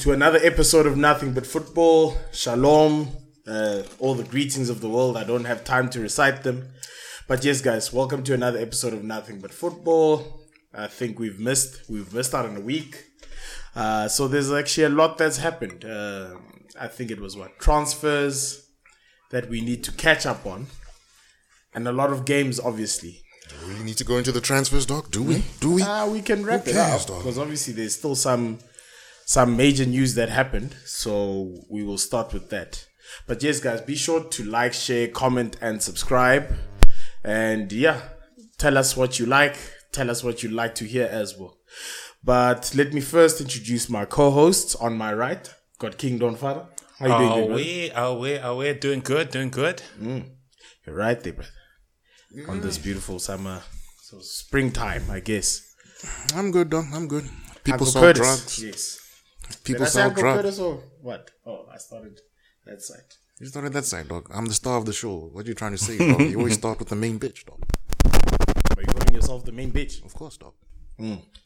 to another episode of Nothing But Football. Shalom, uh, all the greetings of the world. I don't have time to recite them. But yes, guys, welcome to another episode of Nothing But Football. I think we've missed we've missed out on a week. Uh, so there's actually a lot that's happened. Uh, I think it was what transfers that we need to catch up on, and a lot of games, obviously. Do we need to go into the transfers, doc? Do we? Do we? Uh, we can wrap Who it cares, up dog? because obviously there's still some some major news that happened. So we will start with that. But yes, guys, be sure to like, share, comment, and subscribe. And yeah, tell us what you like. Tell us what you like to hear as well. But let me first introduce my co-hosts on my right. Got King Don Father. How you doing, Are big brother? we? Are we? Are we doing good? Doing good? Mm, you're right there, brother. On this mm. beautiful summer, so springtime, I guess. I'm good, doc. I'm good. People Uncle sell drugs. Yes. People Did I say sell drugs. Curtis or what? Oh, I started that side. You started that side, dog. I'm the star of the show. What are you trying to say, dog? You always start with the main bitch, dog. Are you calling yourself the main bitch? Of course, dog.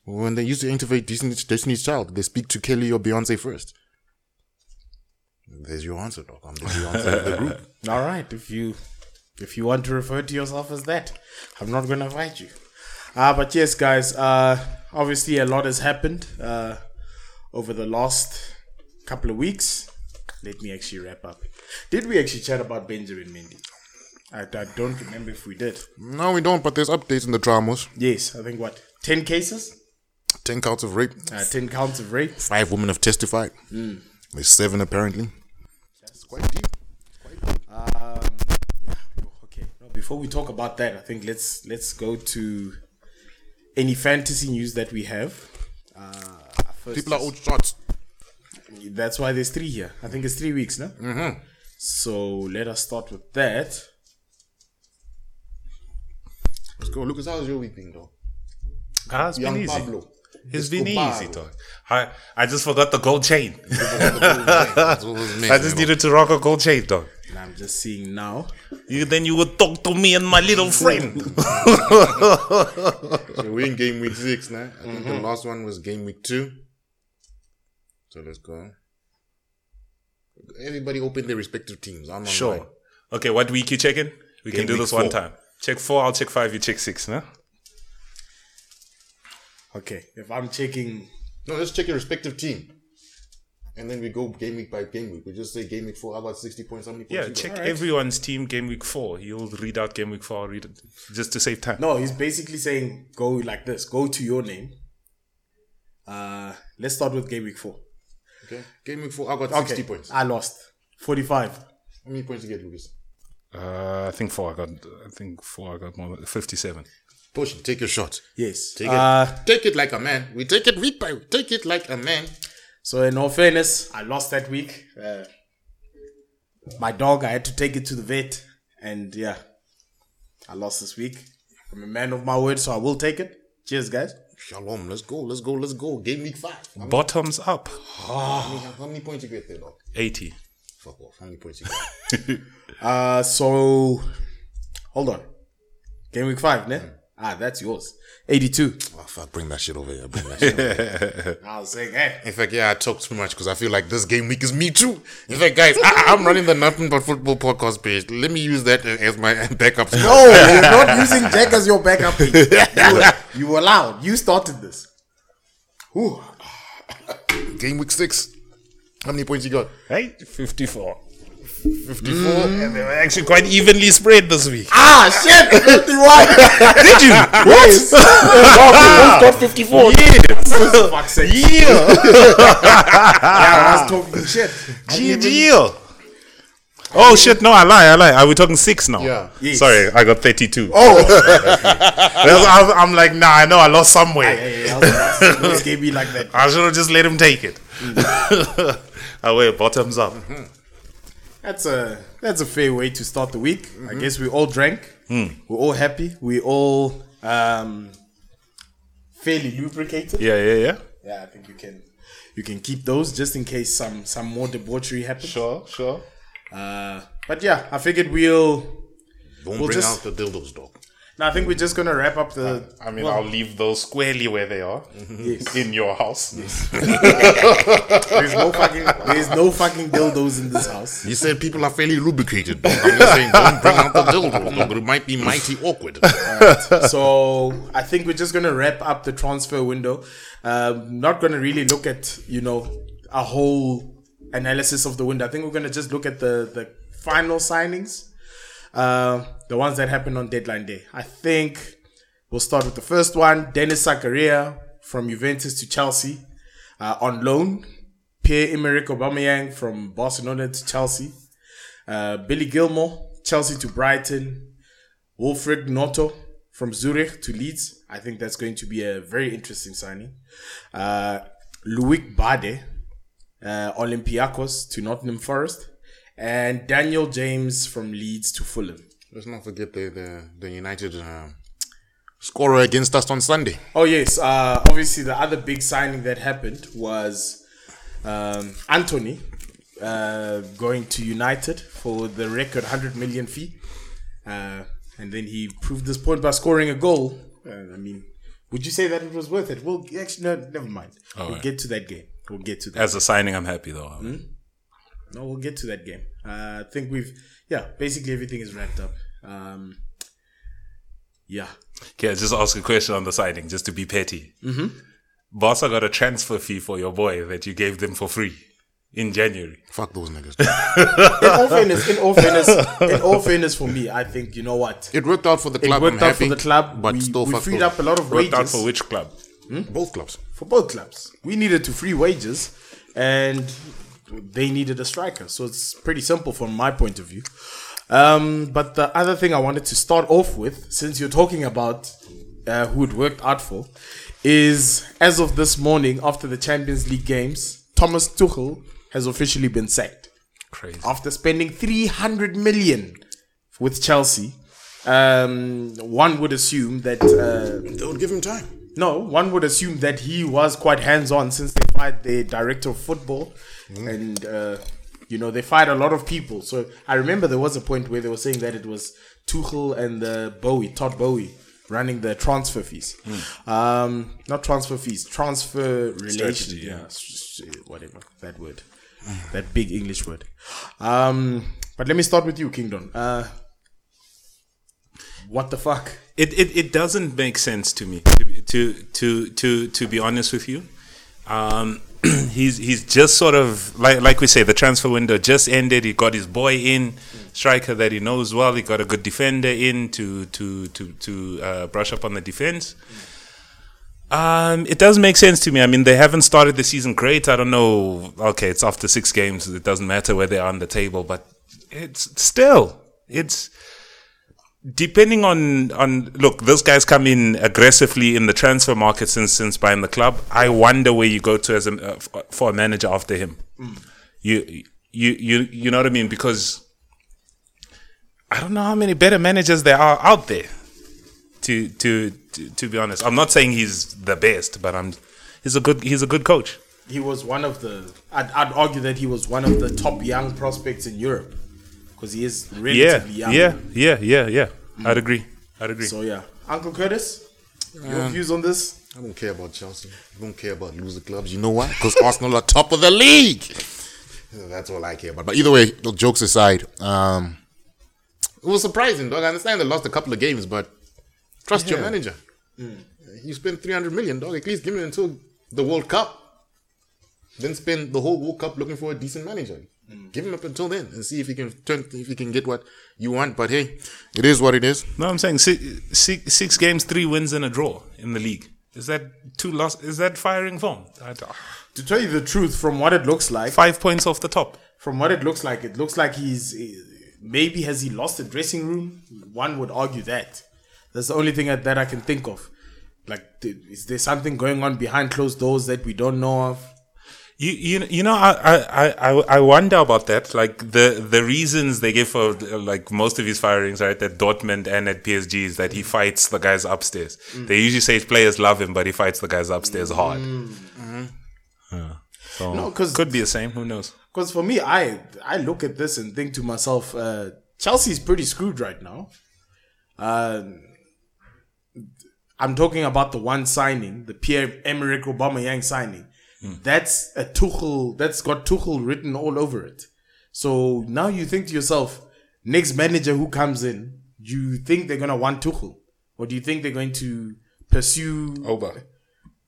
When they used to interview Disney's, Destiny's Child, they speak to Kelly or Beyonce first. There's your answer, dog. I'm the Beyonce of the group. All right, if you if you want to refer to yourself as that, I'm not gonna fight you. Uh, but yes, guys. Uh, obviously, a lot has happened uh, over the last couple of weeks. Let me actually wrap up. Did we actually chat about Benjamin Mendy? I, I don't remember if we did. No, we don't, but there's updates in the dramas. Yes, I think what ten cases, 10 counts of rape. uh, ten counts of rape. Five women have testified. There's seven, apparently. That's quite deep. Um, yeah. Okay. No, before we talk about that, I think let's let's go to any fantasy news that we have. Uh, first People are is- old shots. That's why there's three here. I think it's three weeks, no? Mm-hmm. So let us start with that. Let's go. Lucas, how's your week been, dog? Ah, it's been easy. Pablo. It's been easy, dog. I I just forgot the gold chain. That's what his I just needed to rock a gold chain, dog. And I'm just seeing now. You then you would talk to me and my little friend. So we're in game week six now. I think the last one was game week two. So let's go. Everybody open their respective teams. I'm on sure. mine. Okay, what week you checking? We Game can do week this one time. Check four. I'll check five. You check six. No. Okay. If I'm checking. No, let's check your respective team. And then we go game week by game week. We just say game week four. I got 60 points. How many points? Yeah, check got? everyone's team game week four. You'll read out game week four. I'll read it just to save time. No, he's basically saying go like this. Go to your name. Uh, let's start with game week four. Okay. Game week four. I got Okay. 60 points. I lost. 45. How many points you get, Lucas? Uh, I think four. I got. I think four. I got more. than Fifty-seven. Push it. Take your shot. Yes. Take Uh, it. Take it like a man. We take it week by week. Take it like a man. So in all fairness, I lost that week. Uh, my dog, I had to take it to the vet, and yeah, I lost this week. I'm a man of my word, so I will take it. Cheers, guys. Shalom. Let's go. Let's go. Let's go. Game week five. How many, Bottoms up. how many, how many points you get there, dog? Eighty. Fuck off. How many points you get? Uh, so hold on. Game week five, ne? Ah, that's yours. 82. oh, fuck. Bring that shit over here. Bring that shit over here. I was saying, hey, In fact, yeah, I talk too much because I feel like this game week is me too. In fact, guys, I, I'm running the Nothing But Football podcast page. Let me use that as my backup. no, you're not using Jack as your backup. you, were, you were allowed. You started this. Whew. Game week six. How many points you got? Hey, fifty-four. 54. And they were actually quite evenly spread this week. Ah, shit! 51! Did you? What? Ah, got 54. Yeah. Fuck's sake. Yeah. I was talking shit. GG. Oh shit! No, I lie. I lie. Are we talking six now? Yeah. Yes. Sorry, I got thirty-two. Oh! That's- I'm, like, nah. I know I lost somewhere. I was about to say, always gave me like that. I should have just let him take it. oh wait, bottoms up. That's a that's a fair way to start the week. I guess we all drank. We're all happy. We all um, fairly lubricated. Yeah, yeah, yeah. Yeah, I think you can you can keep those just in case some some more debauchery happens. Sure, sure. Uh, but yeah, I figured we'll Don't We'll bring just- out the dildos, dog. Now, I think we're just gonna wrap up the. I mean, well, I'll leave those squarely where they are Yes. in your house. Yes. there's no fucking there's no fucking dildos in this house. You said people are fairly lubricated. dog. I'm just saying, don't bring out the dildo. dog. It might be mighty awkward. so I think we're just gonna wrap up the transfer window. Um, not gonna really look at you know a whole analysis of the window. I think we're gonna just look at the the final signings, uh, the ones that happened on deadline day. I think we'll start with the first one: Denis Zakaria from Juventus to Chelsea uh, on loan. Pierre Emerick Aubameyang from Barcelona to Chelsea. Uh, Billy Gilmour, Chelsea to Brighton. Wilfried Gnonto from Zurich to Leeds. I think that's going to be a very interesting signing. Uh, Loïc Badé, uh, Olympiacos to Nottingham Forest. And Daniel James from Leeds to Fulham. Let's not forget the the, the United uh, scorer against us on Sunday. Oh, yes. Uh, obviously, the other big signing that happened was um, Antony uh, going to United for the record 100 million fee. Uh, and then he proved this point by scoring a goal. Uh, I mean, would you say that it was worth it? We'll actually, no, never mind. we'll right. get to that game. We'll get to that. As a signing, I'm happy though. No, we'll get to that game. Uh, I think we've, yeah, basically everything is wrapped up. Um, yeah. Okay, just ask a question on the signing, just to be petty. Mm-hmm. Barca got a transfer fee for your boy that you gave them for free in January. Fuck those niggas. In all fairness, in all fairness, in all fairness, for me, I think you know what. It worked out for the club. it worked I'm out happy, for the club. but we, still we freed those- up a lot of wages. Worked out for which club? both clubs. for both clubs. We needed to free wages, and they needed a striker. So it's pretty simple from my point of view. Um, but the other thing I wanted to start off with, since you're talking about uh, who it worked out for, is as of this morning after the Champions League games, Thomas Tuchel has officially been sacked Crazy. after spending 300 million with Chelsea. Um, one would assume that. Uh, Don't give him time. No, one would assume that he was quite hands-on since they fired the director of football, and uh, you know they fired a lot of people. So I remember there was a point where they were saying that it was Tuchel and uh, Boehly, Todd Boehly, running the transfer fees. Um, not transfer fees, transfer relations. yeah. yeah, s- whatever that word, that big English word. Um, but let me start with you, King Don. Uh, what the fuck? It, it it doesn't make sense to me to to to to to be honest with you. Um, he's he's just sort of like like we say the transfer window just ended. He got his boy in striker that he knows well. He got a good defender in to to to to uh, brush up on the defense. Um, it does make sense to me. I mean, they haven't started the season great. I don't know. Okay, it's after six games. It doesn't matter where they are on the table, but it's still it's depending on on look those guys come in aggressively in the transfer market since since buying the club. I wonder where you go to as a uh, for a manager after him. You you you you know what i mean? Because i don't know how many better managers there are out there to to to, to be honest. I'm not saying he's the best but i'm he's a good he's a good coach. He was one of the I'd, I'd argue that he was one of the top young prospects in Europe because he is yeah relatively young. yeah yeah yeah yeah i'd agree i'd agree So yeah, Uncle Curtis, your views on this? I don't care about Chelsea. I don't care about loser clubs. You know why? Because Arsenal are top of the league. That's all I care about. But either way, look, jokes aside, um, it was surprising, dog. I understand they lost a couple of games, but trust your manager. You spend 300 million, dog. At least give me until the World Cup. Then spend the whole World Cup looking for a decent manager. Mm-hmm. Give him up until then and see if he can turn, if he can get what you want. But hey, it is what it is. No, I'm saying six, six, six games, three wins, and a draw in the league. Is that two loss? Is that firing form? I d- To tell you the truth, from what it looks like, Five points off the top. from what it looks like, it looks like he's maybe has he lost the dressing room. One would argue that. That's the only thing that, that I can think of. Like, is there something going on behind closed doors that we don't know of? You you you know I I, I, I wonder about that. Like the the reasons they give for uh, like most of his firings, right? At Dortmund and at PSG is that he fights the guys upstairs. They usually say players love him, but he fights the guys upstairs hard. Yeah. So No, 'cause- could be the same. Who knows? Because for me, I I look at this and think to myself, uh, Chelsea's pretty screwed right now. Um, I'm talking about the one signing, the Pierre Emerick Aubameyang signing. Hmm. That's a Tuchel. That's got Tuchel written all over it. So now you think to yourself, next manager who comes in, do you think they're gonna want Tuchel, or do you think they're going to pursue? Oba.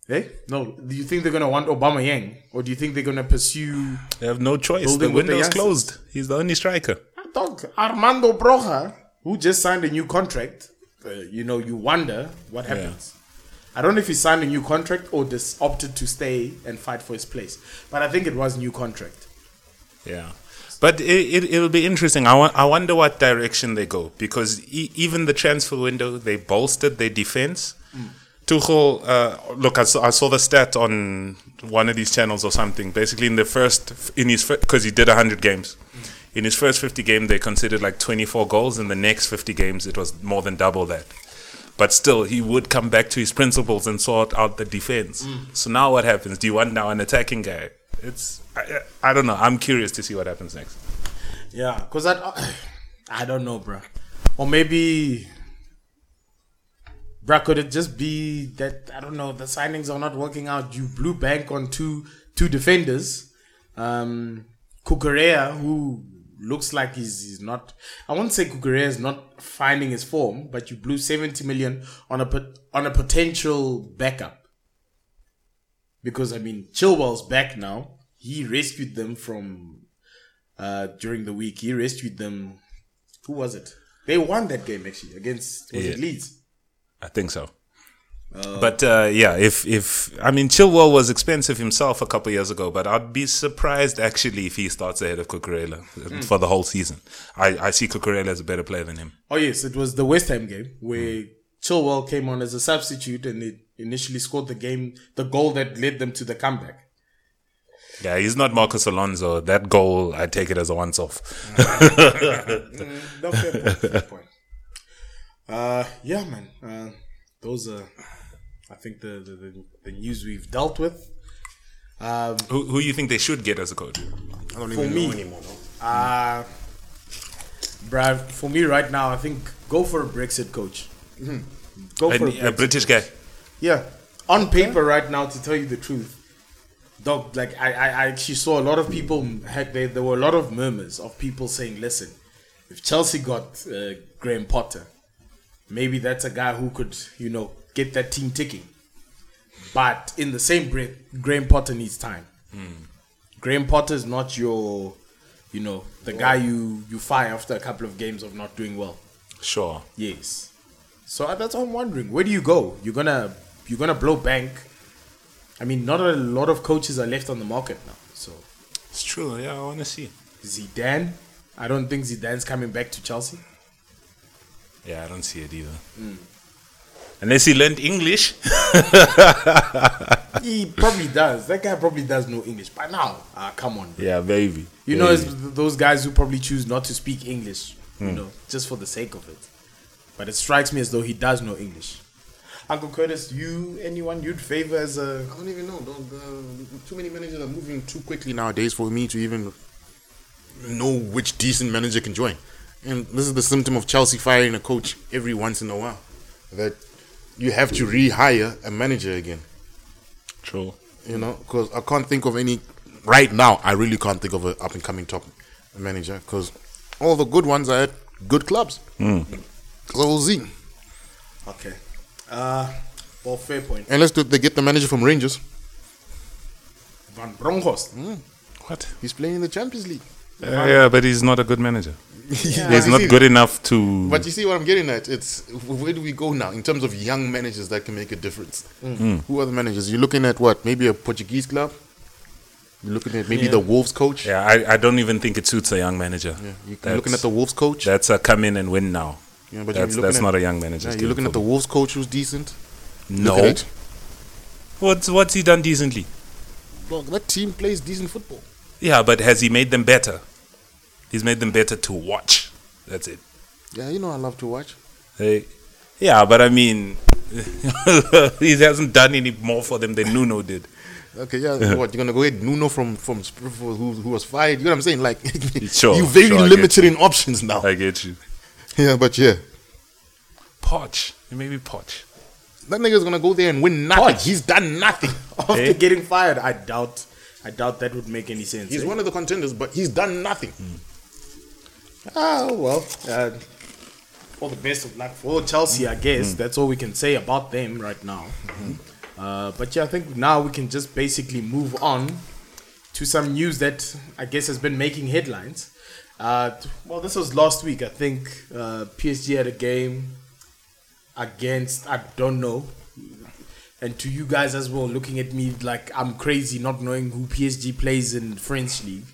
Eh? No. Do you think they're gonna want Aubameyang? or do you think they're gonna pursue? They have no choice. The window's closed. He's the only striker. Dog Armando Broja, who just signed a new contract. Uh, you know, you wonder what happens. I don't know if he signed a new contract or just opted to stay and fight for his place. But I think it was new contract. Yeah. But it, it, it'll be interesting. I, wa- I wonder what direction they go because e- even the transfer window, they bolstered their defense. Tuchel, uh, look, I saw, I saw the stat on one of these channels or something. Basically, in the first, in his because he did 100 games. In his first 50 game, they considered like 24 goals. In the next 50 games, it was more than double that. But still, he would come back to his principles and sort out the defense. So now what happens? Do you want now an attacking guy? It's I, I don't know. I'm curious to see what happens next. Yeah, because I, I don't know, bro. Or maybe, bro, could it just be that I don't know? The signings are not working out. You blew bank on two two defenders, um, Cucurella, who looks like he's, he's not. I won't say Cucurella is not finding his form, but you blew seventy million on a on a potential backup. Because I mean, Chilwell's back now. He rescued them from uh, during the week. He rescued them. Who was it? They won that game actually against was it Leeds? I think so. But uh, yeah, if if I mean Chilwell was expensive himself a couple years ago, but I'd be surprised actually if he starts ahead of Cucurella for the whole season. I, I see Cucurella as a better player than him. Oh yes, it was the West Ham game where Chilwell came on as a substitute and it initially scored the game, the goal that led them to the comeback. Yeah, he's not Marcos Alonso. That goal, I take it as a once-off. No fair point. Fair point. Uh, yeah, man. Uh, those are, I think the, the the the news we've dealt with. Um, who who you think they should get as a coach? I don't For even me. know anymore. No? Uh, bruh, for me right now, I think go for a Brexit coach. Go for a, A, a Brexit British guy. Yeah, on paper right now, to tell you the truth, dog. Like I, I, I actually saw a lot of people had there, there were a lot of murmurs of people saying, "Listen, if Chelsea got uh, Graham Potter, maybe that's a guy who could, you know, get that team ticking." But in the same breath, Graham Potter needs time. Graham Potter is not your, you know, the guy you you fire after a couple of games of not doing well. Sure. Yes. So uh, that's what I'm wondering. Where do you go? You're gonna you're gonna blow bank. I mean, not a lot of coaches are left on the market now. So It's true. Yeah, I want to see. Zidane, I don't think Zidane's coming back to Chelsea. Yeah, I don't see it either. Unless he learned English. He probably does. That guy probably does know English by now. Ah, come on. bro. yeah, baby. You know, it's those guys who probably choose not to speak English, you know, just for the sake of it. But it strikes me as though he does know English. Uncle Curtis, you anyone you'd favor as a I don't even know. Dog. Uh, too many managers are moving too quickly nowadays for me to even know which decent manager can join. And this is the symptom of Chelsea firing a coach every once in a while. That you have to rehire a manager again. True. You know, because I can't think of any right now. I really can't think of an up and coming top manager because all the good ones are at good clubs. So we'll see. okay. Uh, well, fair point. Unless they- they get the manager from Rangers, Van Bronckhorst. What? he's playing in the Champions League. Uh, yeah, but he's not a good manager. But He's not see- good enough to. But you see what I'm getting at? It's where do we go now in terms of young managers that can make a difference? Who are the managers? You're looking at what? Maybe a Portuguese club. You're looking at maybe the Wolves coach. yeah, I, I don't even think it suits a young manager. Yeah, You're That's- looking at the Wolves coach. That's a come in and win now. Yeah, but you're that's looking that's at- not a young manager. Yeah, you're looking at the Wolves coach who's decent. no. Look at it. What's what's he done decently? Look, that team plays decent football. Yeah, but has he made them better? He's made them better to watch. That's it. Yeah, you know I love to watch. Hey, yeah, but I mean, he hasn't done any more for them than Nuno did. Okay, yeah. what you're gonna go get Nuno from from Spur- who, who was fired? You know what I'm saying? Like, Sure, you're very sure, I get limited in options now. I get you. yeah, but yeah, Poch, maybe Poch. That nigga's gonna go there and win nothing. What? He's done nothing. After Eh? getting fired, I doubt. I doubt that would make any sense. He's eh? one of the contenders, but he's done nothing. Oh well. Uh, all the best of luck for Chelsea, I guess. That's all we can say about them right now. Uh, but yeah, I think now we can just basically move on to some news that I guess has been making headlines. Uh, well, this was last week. I think uh, PSG had a game against I don't know. And to you guys as well, looking at me like I'm crazy, not knowing who PSG plays in French league,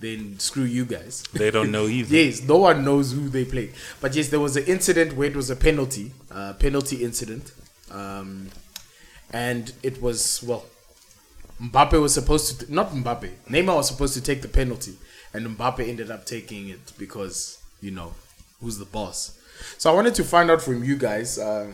then screw you guys. They don't know either. Yes, no one knows who they played. But yes, there was an incident where it was a penalty, uh, penalty incident, um, and it was well, Mbappe was supposed to not Mbappe, Neymar was supposed to take the penalty, and Mbappe ended up taking it because you know who's the boss. So I wanted to find out from you guys. Uh,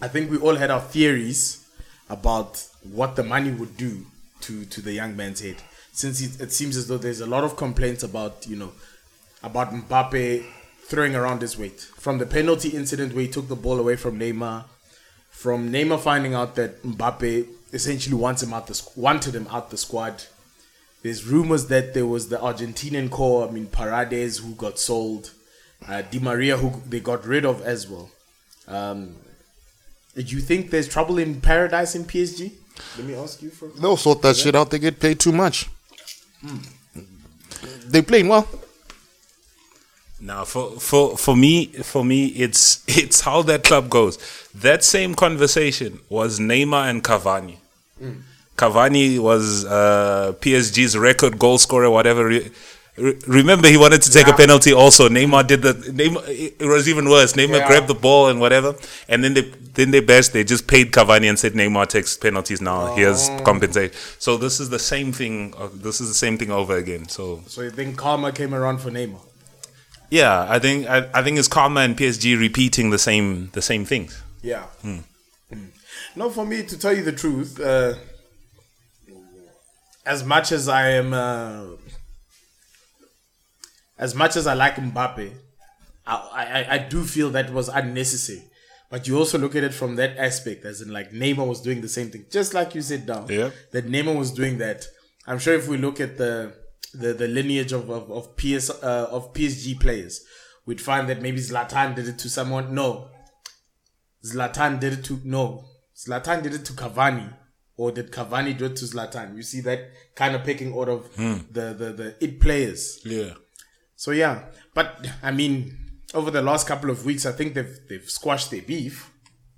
I think we all had our theories about what the money would do to to the young man's head. Since it, it seems as though there's a lot of complaints about you know about Mbappe throwing around his weight from the penalty incident where he took the ball away from Neymar, from Neymar finding out that Mbappe essentially wants him out the wanted him out the squad. There's rumors that there was the Argentinian core, I mean Paredes, who got sold, uh, Di Maria, who they got rid of as well. Um, do you think there's trouble in paradise in PSG? Let me ask you for. They'll sort that shit out. They get paid too much. They playing well. Now, for for for me, for me, it's it's how that club goes. That same conversation was Neymar and Cavani. Cavani was uh, PSG's record goal scorer, whatever. Re- re- remember, he wanted to take a penalty. Also, Neymar did the. Neymar, it was even worse. Neymar Yeah. grabbed the ball and whatever, and then they then they best they just paid Cavani and said Neymar takes penalties now. Here's compensate. So this is the same thing. Uh, this is the same thing over again. So So you think karma came around for Neymar? yeah, I think I, I think it's Karma and PSG repeating the same the same things. Yeah. Mm. No, for me, to tell you the truth, uh, as much as I am, uh, as much as I like Mbappe, I, I, I do feel that was unnecessary. But you also look at it from that aspect, as in like Neymar was doing the same thing, just like you said now. Yeah. That Neymar was doing that. I'm sure if we look at the the, the lineage of of, of PS uh, of PSG players, we'd find that maybe Zlatan did it to someone. No, Zlatan did it to no. Zlatan did it to Cavani, or did Cavani do it to Zlatan? You see that kind of picking out of the, the the it players. Yeah. So yeah, but I mean, over the last couple of weeks, I think they've they've squashed their beef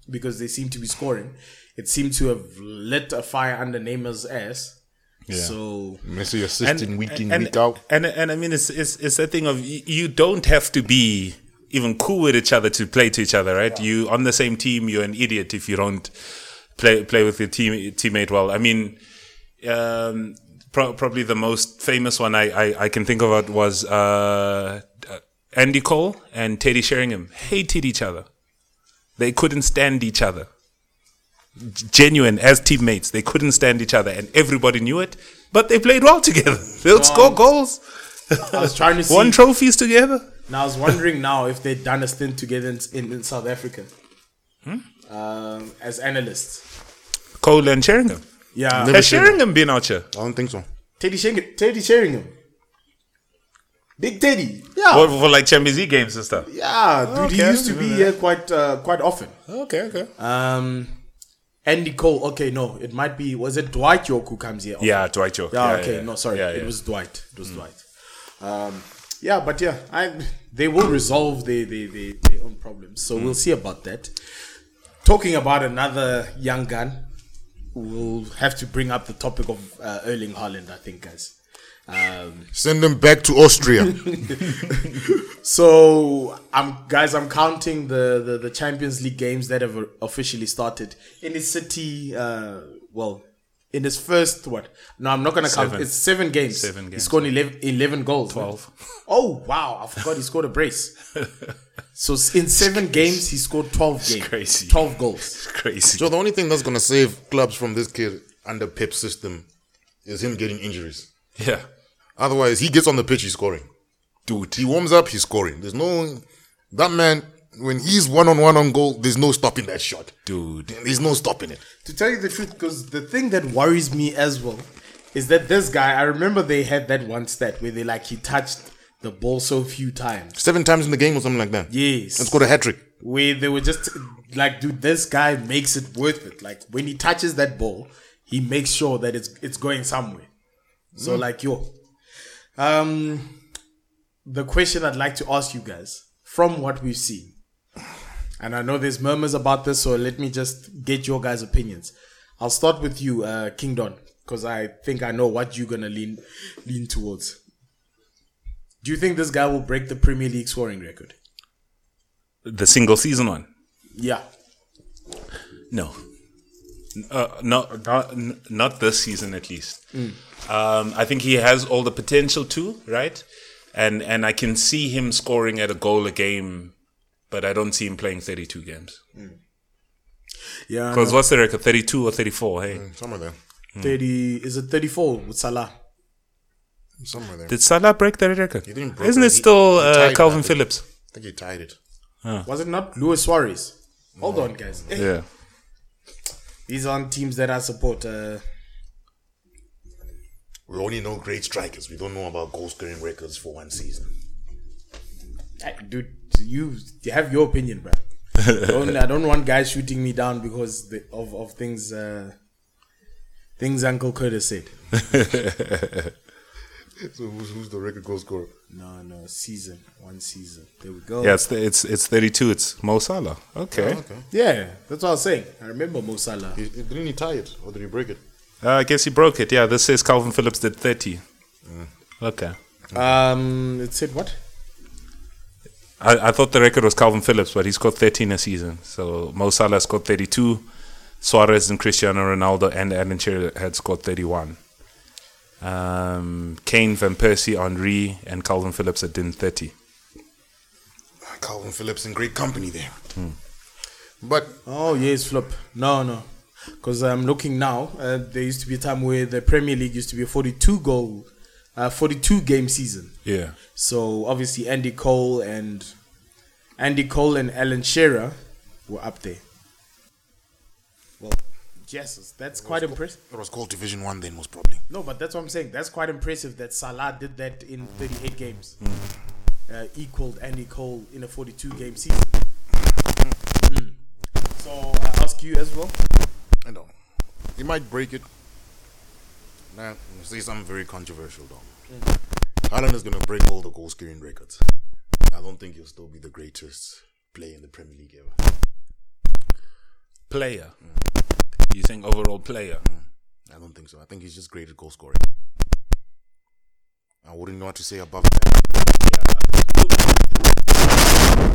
because they seem to be scoring. It seemed to have lit a fire under Neymar's ass. Yeah. So Messi assisting week in, and, week out. And and I mean it's it's it's a thing of you don't have to be even cool with each other to play to each other, right? You on the same team, you're an idiot if you don't play play with your team teammate well. I mean, um, pro- probably the most famous one I, I, I can think of was uh, uh, Andy Cole and Teddy Sheringham hated each other. They couldn't stand each other. Genuine as teammates, they couldn't stand each other, and everybody knew it. But they played well together. They'll score goals, I was trying to see. won trophies together. Now I was wondering now if they'd done a stint together in, in, in South Africa Hmm? um, as analysts. Cole and Sheringham. Yeah, Never Has seen Sheringham been out here? I don't think so. Teddy Sheringham. Teddy Sheringham. Big Teddy. Yeah, For, for like Champions League games and stuff. yeah, dude. He Okay, used to be here quite uh, quite often. Okay, okay. Um, Andy Cole. Okay, no, it might be. Was it Dwight Yorke who comes here? often? Yeah, Dwight Yorke. Yeah, Yeah, okay, yeah. no, sorry, Yeah, it was Dwight. It was Dwight. Um, yeah, but yeah, I they will resolve their their, their, their own problems. So we'll see about that. Talking about another young gun, we'll have to bring up the topic of uh, Erling Haaland. I think, guys. Um, Send them back to Austria. so I'm guys, I'm counting the, the the Champions League games that have officially started in his city. Uh, well, in his first what? No, I'm not gonna count. Seven. It's seven games. Seven games. He games. scored 11, 11 goals. man. 12. Oh wow! I forgot he scored a brace. so in seven games, he scored twelve games. crazy. Twelve goals. Crazy. so the only thing that's gonna save clubs from this kid under Pep's system is him getting injuries. Yeah. Otherwise, he gets on the pitch, he's scoring. Dude. He warms up, he's scoring. There's no that man. When he's one on one on goal, there's no stopping that shot. Dude. There's no stopping it. To tell you the truth, because the thing that worries me as well is that this guy, I remember they had that one stat where they like he touched the ball so few times. Seven times in the game or something like that. Yes. And scored a hat trick. Where they were just like, dude, this guy makes it worth it. Like when he touches that ball, he makes sure that it's it's going somewhere. So like yo. Um the question I'd like to ask you guys, from what we've seen, and I know there's murmurs about this, so let me just get your guys' opinions. I'll start with you, uh, King Don, because I think I know what you're gonna lean lean towards. Do you think this guy will break the Premier League scoring record? The single season one. Yeah. No. Uh, not, not not this season at least. Um, I think he has all the potential to right, and and I can see him scoring at a goal a game, but I don't see him playing thirty two games. Yeah. Because what's the record? Thirty two or thirty four? Hey, Somewhere there. 30 is it 34 with Salah? Somewhere there. did Salah break that record? He didn't break Isn't it. it He- still he uh, tied Kalvin that. Phillips? I think he tied it. Was it not Luis Suarez? Hold on, guys. Eh, Yeah. These aren't teams that I support. Uh, We only know great strikers. We don't know about goal scoring records for one season. I- dude, you, you have your opinion, bro. don't, I don't want guys shooting me down because the, of of things uh, things Uncle Curtis said. So who's, who's the record goal scorer? No, no, season, one season. There we go. Yeah, it's it's it's thirty two. It's Mo Salah. Okay. Okay. yeah, that's what I was saying. I remember Mo Salah. He, he- didn't he tie it? Or did he break it? Uh, I guess he broke it. Yeah, this says Kalvin Phillips did thirty. Okay. Um, it said what? I, I thought the record was Kalvin Phillips, but he scored 13 a season. So Mo Salah scored 32. Suarez and Cristiano Ronaldo and Alan Shearer had scored 31. Um, Kane, Van Persie, Henry, and Kalvin Phillips had done 30. Kalvin Phillips in great company there. But Oh yes, flip. No, no, because I'm looking now. Uh, there used to be a time where the Premier League used to be a 42 goal, uh, 42 game season. Yeah. So obviously Andy Cole and Andy Cole and Alan Shearer were up there. Well, yes, that's quite impressive. it was called Division One then, most probably. No, but that's what I'm saying. That's quite impressive that Salah did that in 38 games. Uh, equaled Andy Cole in a 42 game season. Mm. So I ask you as well. I know. He might break it. Nah, I'm gonna say something very controversial, though. Mm. Haaland is going to break all the goal scoring records. I don't think he'll still be the greatest player in the Premier League ever. Player. Mm. You saying overall player? Mm. I don't think so. I think he's just great at goal scoring. I wouldn't know what to say above that.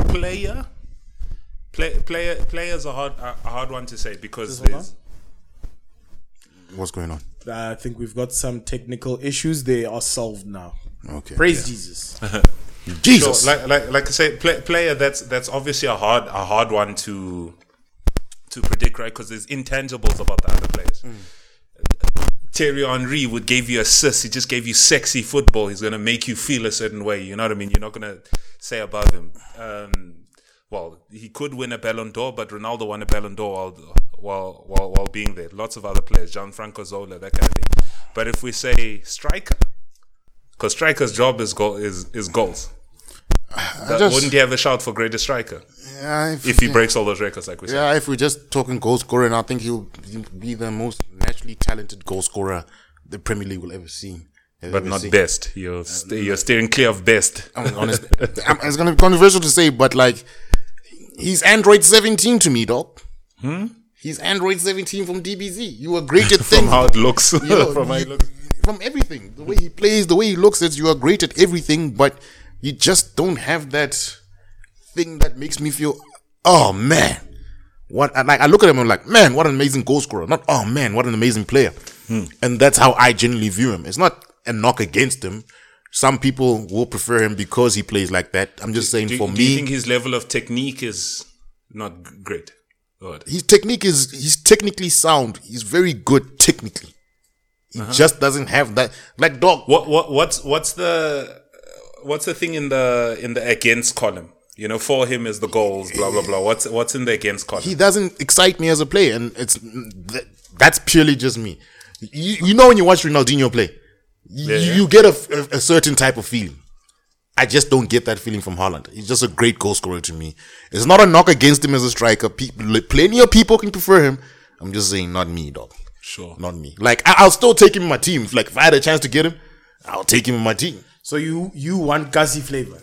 Player? Play, player player's a hard a a hard one to say because hold there's What's going on? I think we've got some technical issues. They are solved now. Okay. Praise Jesus. Jesus. So, like, like, like I say, play, player. That's that's obviously a hard, a hard one to to predict, right? Because there's intangibles about the other players. Thierry Henry would give you assists. He just gave you sexy football. He's gonna make you feel a certain way. You know what I mean? You're not gonna say above him. Um, well, he could win a Ballon d'Or, but Ronaldo won a Ballon d'Or while while while, while being there. Lots of other players, Gianfranco Zola, that kind of thing. But if we say striker, because striker's job is goal is is goals. That- just- wouldn't he have a shout for greatest striker yeah, if, if he breaks all those records like we said? yeah, if we're just talking goal scoring, I think he'll he'll be the most naturally talented goal scorer the Premier League will ever see. But not seen. best. You're st- you're steering clear of best. I'm honest. I'm- it's gonna be controversial to say, but like, he's Android 17 to me, dog. Hmm? He's Android 17 from DBZ. You are great at From things. how it looks. you know, From how it looks. from everything. The way he plays, the way he looks, it's you are great at everything, but you just don't have that thing that makes me feel, oh man. What like I look at him and I'm like, man, what an amazing goal scorer. Not oh man, what an amazing player. Hmm. And that's how I generally view him. It's not a knock against him. Some people will prefer him because he plays like that. I'm just saying Do, for do me, you think his level of technique is not great? Or- his technique is he's technically sound. He's very good technically. He Uh-huh. just doesn't have that like dog. What what what's what's the what's the thing in the in the against column? You know, for him is the goals, blah blah blah. What's what's in the against column? he doesn't excite me as a player, and it's that, that's purely just me. You, you know when you watch Ronaldinho play, Yeah. you get a, a, a certain type of feeling. I just don't get that feeling from Haaland. He's just a great goal scorer to me. It's not a knock against him as a striker. People, plenty of people can prefer him. I'm just saying, not me, dog. Sure. Not me. Like I, I'll still take him in my team. Like if I had a chance to get him, I'll take him in my team. So you you want gassy flavor?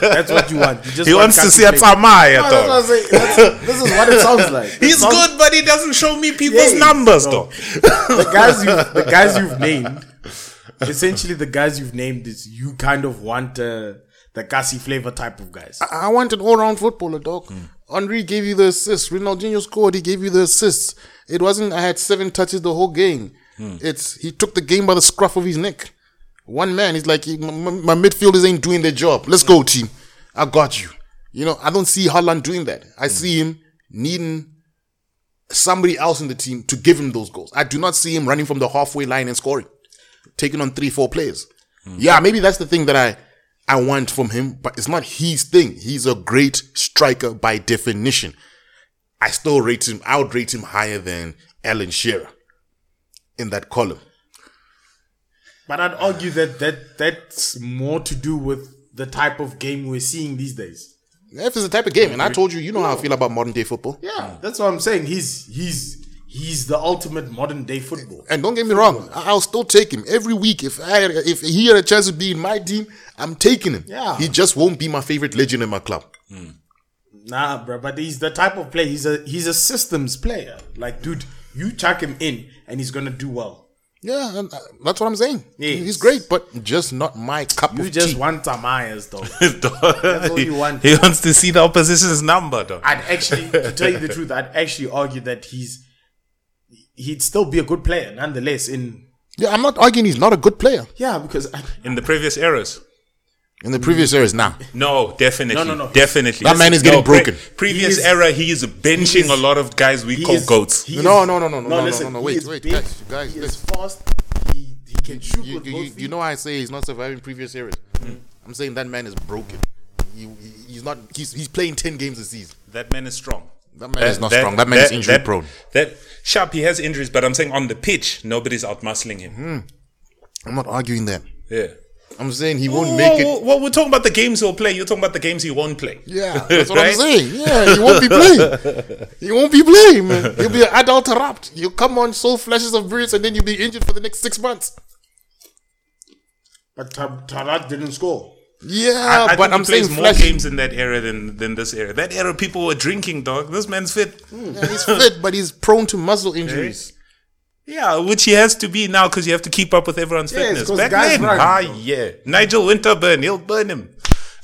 That's what you want. You just He want wants to gassy see a flavor. Tamaya, No, that's what I'm saying. That's- This is what it sounds like. It He's sounds- good, but he doesn't show me people's Yes, numbers, no. dog. the guys you the guys you've named. Essentially, the guys you've named is you kind of want uh, the gassy flavor type of guys. I want an all-round footballer, dog. Henry gave you the assists. Ronaldinho scored. He gave you the assists. It wasn't. I had seven touches the whole game. It's he took the game by the scruff of his neck. One man. He's like, my, midfielders ain't doing their job. Let's go, team. I got you. You know, I don't see Haaland doing that. I see him needing somebody else in the team to give him those goals. I do not see him running from the halfway line and scoring, taking on three, four players. Hmm. Yeah, maybe that's the thing that I I want from him, but it's not his thing. He's a great striker by definition. I still rate him. I would rate him higher than Alan Shearer in that column. But I'd argue that that that's more to do with the type of game we're seeing these days. If it's the type of game, and I told you, you know how I feel about modern day football. Yeah, that's what I'm saying. He's he's he's the ultimate modern day football. And don't get me wrong, I'll still take him every week. If I if he had a chance to be in my team, I'm taking him. Yeah. he just won't be my favorite legend in my club. Nah, bro, but he's the type of player. He's a he's a systems player. Like, dude, you chuck him in and he's gonna do well. Yeah, uh, that's what I'm saying. Yes. He's great, but just not my cup You of just tea. want Tamayas, though. That's all you want. He wants to see the opposition's number, dog. I'd actually, to tell you the truth, I'd actually argue that he's he'd still be a good player nonetheless. In yeah, I'm not arguing he's not a good player. yeah, because I, In the previous eras. In the previous eras, now No, definitely. No, no, no. Definitely. That man is getting pre- broken. previous He is- era, he is benching he is- a lot of guys we call is- goats. he No, is- no, no, no, no, no, no, listen, no, he wait, is wait, big, guys, guys, he listen. is fast. He he can shoot you, with you, both you, feet. you know why I say he's not surviving previous eras. I'm saying that man is broken. He, he- he's not. He's he's playing ten games a season. That man is strong. That man is not strong. That man is injury that- prone. That sharp, he has injuries, but I'm saying on the pitch, nobody's out muscling him. Hmm. I'm not arguing that. Yeah. I'm saying he won't Well, make it. well, well, we're talking about the games he'll play. You're talking about the games he won't play. Yeah, that's what Right? I'm saying. Yeah, he won't be playing. He won't be playing, man. He'll be an adult wrapped. You come on, show flashes of brilliance, and then you'll be injured for the next six months. but Tar- Tarat didn't score. Yeah, I, I but I'm saying more flashy. games in that era than than this era. That era, people were drinking, dog. This man's fit. Yeah, he's fit, but he's prone to muscle injuries. Yeah, which he has to be now because you have to keep up with everyone's Yes, fitness. Back then, ah, yeah. Nigel Winterburn, he'll burn him.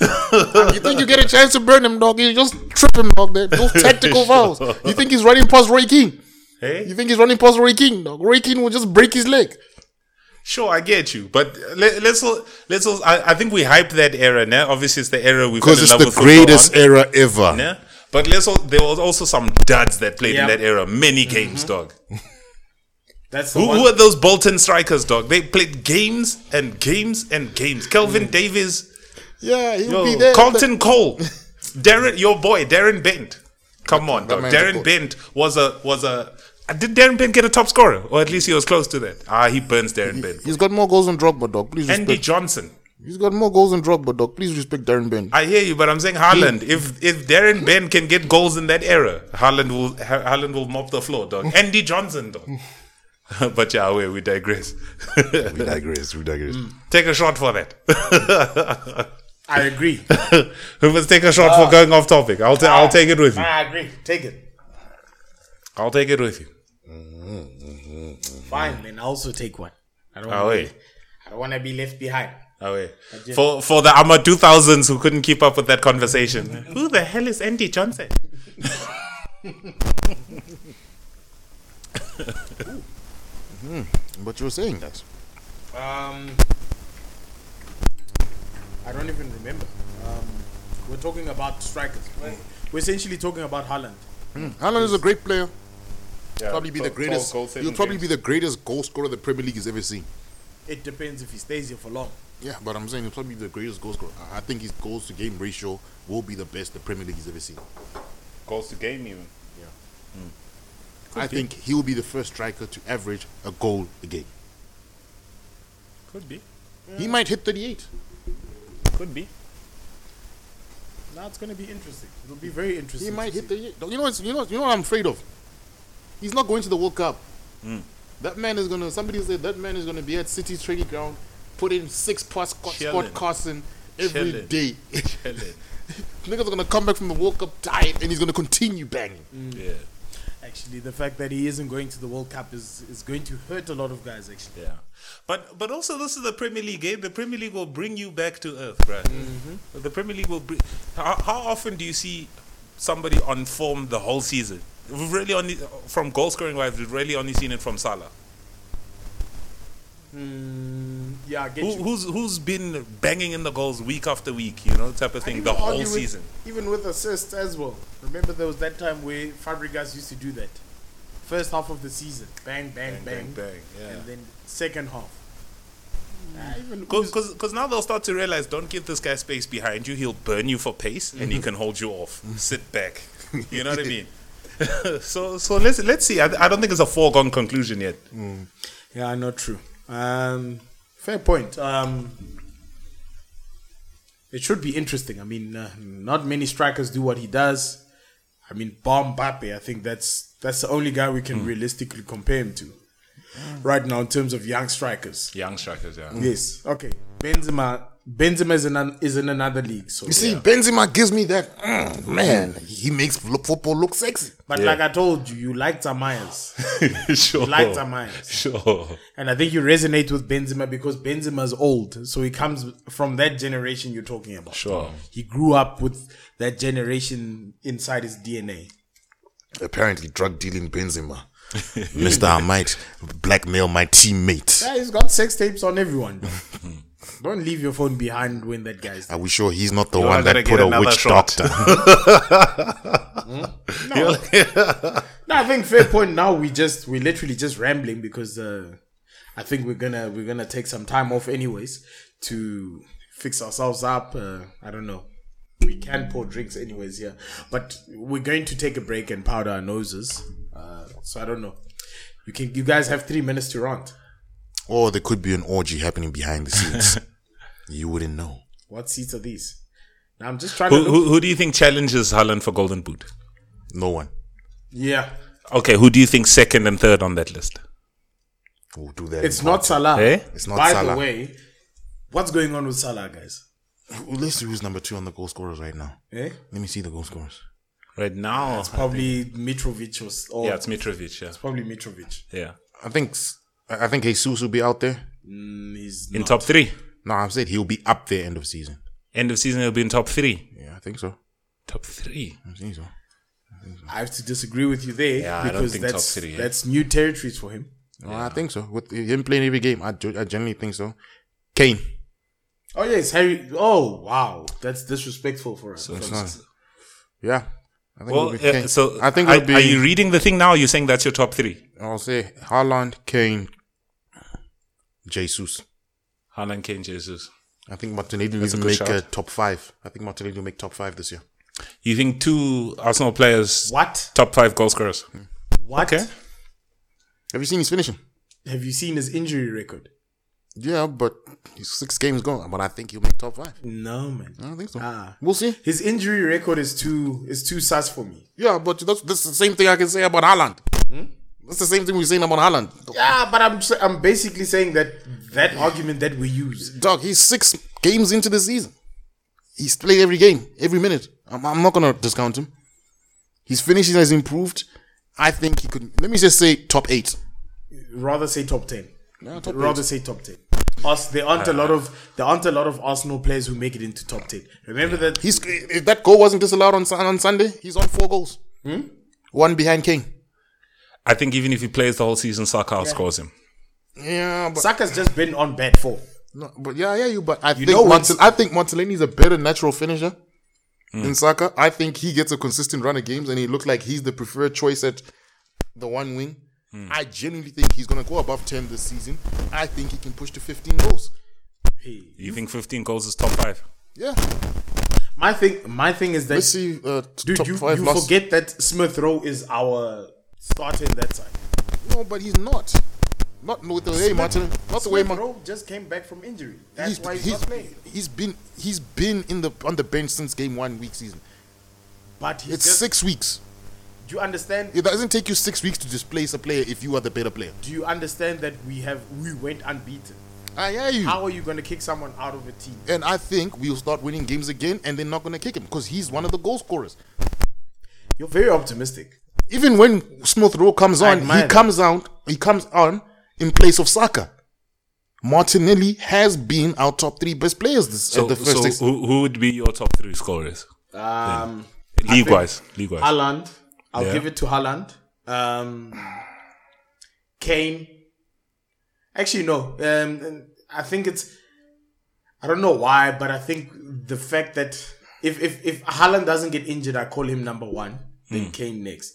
You think you get a chance to burn him, dog? You just trip him, dog. Those tactical fouls. You think he's running past Roy Keane? Hey? You think he's running past Roy Keane, dog? Roy Keane will just break his leg. Sure, I get you, but let, let's all, let's all, I, I think we hype that era. Now, obviously, it's the era we fell Because in it's love the with football greatest on, era ever. yeah? But let's all, there was also some duds that played Yeah. in that era. Many games, dog. That's Who, one. who are those Bolton strikers, dog? They played games and games and games. Kelvin Davies, Yeah, he'll yo, be there. Carlton Cole, Darren, your boy, Darren Bent. Come on, dog. Darren. Bent was a was a. uh, Did Darren Bent get a top scorer, or at least he was close to that? Ah, he burns Darren Bent. He's got more goals than Drogba, dog. Please respect. Andy respect. Johnson. He's got more goals than Drogba, dog. Please respect Darren Ben. I hear you, but I'm saying Haaland. If if Darren Ben can get goals in that era, Haaland will Ha- Haaland will mop the floor, dog. Andy Johnson, dog. but yeah, we we digress. We digress. We digress. take a shot for that. I agree. Who must take a shot for going off topic? I'll ta- I'll take it with you. I agree. Take it. I'll take it with you. Fine, then I also take one. I don't. Oh, wanna be- I don't want to be left behind. Oh wait. For for the Amma 2000s who couldn't keep up with that conversation. Who the hell is Andy Johnson? But you were saying that. Um, I don't even remember. Um, we're talking about strikers. We're, we're essentially talking about Holland. Haaland is a great player. Probably be the greatest. goal- goal-saving He'll probably games. be the greatest goal scorer the Premier League has ever seen. It depends if he stays here for long. Yeah, but I'm saying he'll probably be the greatest goal scorer. I think his goals to game ratio will be the best the Premier League has ever seen. Goals to game even. Yeah. Hmm. I think he will be the first striker to average a goal a game. Could be. He might hit 38. Could be. Now it's going to be interesting. It'll be very interesting. He might hit see. 38. You know, what's- you know, you know what I'm afraid of? He's not going to the World Cup. Hmm. That man is gonna. Somebody said that man is gonna be at City's training ground, put in six plus squad, Chilling. squad casting every Chilling. day. Helen. Niggas are gonna come back from the World Cup tired, and he's gonna continue banging. Mm. Yeah. Actually, the fact that he isn't going to the World Cup is, is going to hurt a lot of guys, actually. Yeah. But but also this is the Premier League game. The Premier League will bring you back to earth, right? Mm-hmm. The Premier League will bring. How, how often do you see somebody on form the whole season? We've really only from goal scoring wise, we've really only seen it from Salah. Mm, yeah, I get Who, you. who's who's been banging in the goals week after week, you know, type of thing, the whole with- season. even with assists as well. Remember there was that time where Fabregas used to do that. First half of the season, bang, bang, bang, bang, yeah. and then second half. Ah, Because because now they'll start to realize, don't give this guy space behind you. He'll burn you for pace, and he can hold you off. Sit back. You know what I mean? so so let's let's see. I, I don't think it's a foregone conclusion yet. Yeah, not true. Um, fair point. Um, it should be interesting. I mean, uh, not many strikers do what he does. I mean, Bomb Mbappe, I think that's that's the only guy we can realistically compare him to right now in terms of young strikers. Young strikers, yeah. Yes. Okay. Benzema. Benzema is in, an, is in another league. So You see, Benzema gives me that mm, man. He makes look, football look sexy. But Yeah. like I told you, you like Tamayas. sure. You like Tamayas. Sure. And I think you resonate with Benzema because Benzema's old. So he comes from that generation you're talking about. Sure. He grew up with that generation inside his DNA. Apparently, drug dealing Benzema. Mister, I might blackmail my teammates. Yeah, he's got sex tapes on everyone. Don't leave your phone behind when that guy's Are we sure he's not the You're one not that put a witch shot. doctor? No, I think fair point. Now we just we're literally just rambling because uh, I think we're gonna we're gonna take some time off anyways to fix ourselves up. Uh, I don't know. We can pour drinks anyways here, but we're going to take a break and powder our noses. Uh, so I don't know. You can you guys have three minutes to rant. Or there could be an orgy happening behind the scenes. you wouldn't know. What seats are these? Now I'm just trying Who, to who, look. who do you think challenges Haaland for Golden Boot? No one Yeah, Okay, who do you think second and third on that list? will do that. it's in not part. Salah. Eh? It's not By Salah. the way, what's going on with Salah, guys? Let's see who's number two on the goal scorers right now. Eh? Let me see the goal scorers. Right now, it's Probably Mitrovic or, or yeah, it's Mitrovic. Yeah, it's probably Mitrovic. yeah. I think I think Jesus will be out there. Mm, he's In not. top three, No, I'm saying he'll be up there end of season. end of season he'll be in top three. Yeah, I think so. Top three. I think so. I have to disagree with you there Yeah, because think top that's three, eh? that's new territories for him. No, I think so. With him playing every game, I, I generally think so. Kane. Oh yes, Harry. Oh wow, that's disrespectful for us. It's not- Yeah. I think Well, it'll be uh, so I think are, it'll be. are you reading the thing now? You're saying that's your top three. I'll say Haaland, Kane, Jesus. Haaland, Kane, Jesus. I think Martinelli That's a will good make shout. uh, top five. I think Martinelli will make top five this year. You think two Arsenal players What? top five goal scorers? What? Okay. Have you seen his finishing? Have you seen his injury record? Yeah, but he's six games gone. But I think he'll make top five. No man. I don't think so. Ah. We'll see. His injury record is too is too sus for me. Yeah, but that's, that's the same thing I can say about Haaland. That's the same thing we're saying about Haaland. Yeah, but I'm I'm basically saying that that argument that we use. Dog, he's six games into the season. He's played every game, every minute. I'm, I'm not going to discount him. His finishing has improved. I think he could. Let me just say top eight. Rather say top ten. No, top rather eight. say top ten. Us, there aren't a lot of there aren't a lot of Arsenal players who make it into top ten. Remember that He's if that goal wasn't disallowed on on Sunday, he's on four goals. Hmm? One behind King. I think even if he plays the whole season, Saka outscores him. Yeah, but Saka's just been on bad form. no, but yeah, yeah, you. But I think know Montel- it's- I think Martinelli is a better natural finisher than Saka. I think he gets a consistent run of games, and he looks like he's the preferred choice at the one wing. I genuinely think he's going to go above ten this season. I think he can push to fifteen goals. Hey. You think 15 goals is top five? Yeah. My thing, my thing is that Let's see. Uh, t- dude, top you, five you loss. forget that Smith Rowe is our starter in that side. No, but he's not. Not with the way Martin. Not the way Smith Martin. Just came back from injury. That's He's, why he's, he's, not playing. he's been he's been in the on the bench since game one week season. But It's just, six weeks. Do you understand? It doesn't take you six weeks to displace a player if you are the better player. Do you understand that we have we went unbeaten? I hear you. How are you going to kick someone out of a team? And I think we'll start winning games again, and they're not going to kick him because he's one of the goal scorers. You're very optimistic. Even when Smith Rowe comes on, he that. comes out. He comes on in place of Saka. Martinelli has been our top three best players this, So, at the first so six. who, who would be your top three scorers? Um, League wise. League wise. Haaland, I'll Yeah. give it to Haaland. Um, Kane. Actually, no. Um, I think it's. I don't know why, but I think the fact that if if if Haaland doesn't get injured, I call him number one. Then Kane next.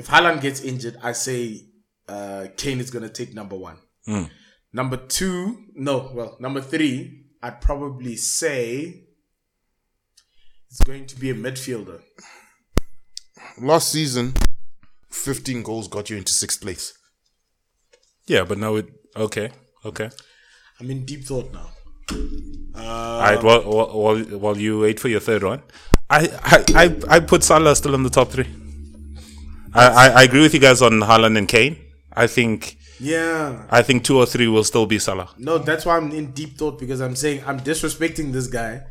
If Haaland gets injured, I say uh, Kane is gonna take number one. Number two, no, well, number three, I'd probably say it's going to be a midfielder. Last season, 15 goals got you into sixth place. Yeah, but now it. Okay. Okay. I'm in deep thought now. All right. While, while, while, while you wait for your third one, I, I, I, I put Salah still in the top three. I, I, I agree with you guys on Haaland and Kane. I think Yeah. I think two or three will still be Salah. No, that's why I'm in deep thought because I'm saying I'm disrespecting this guy.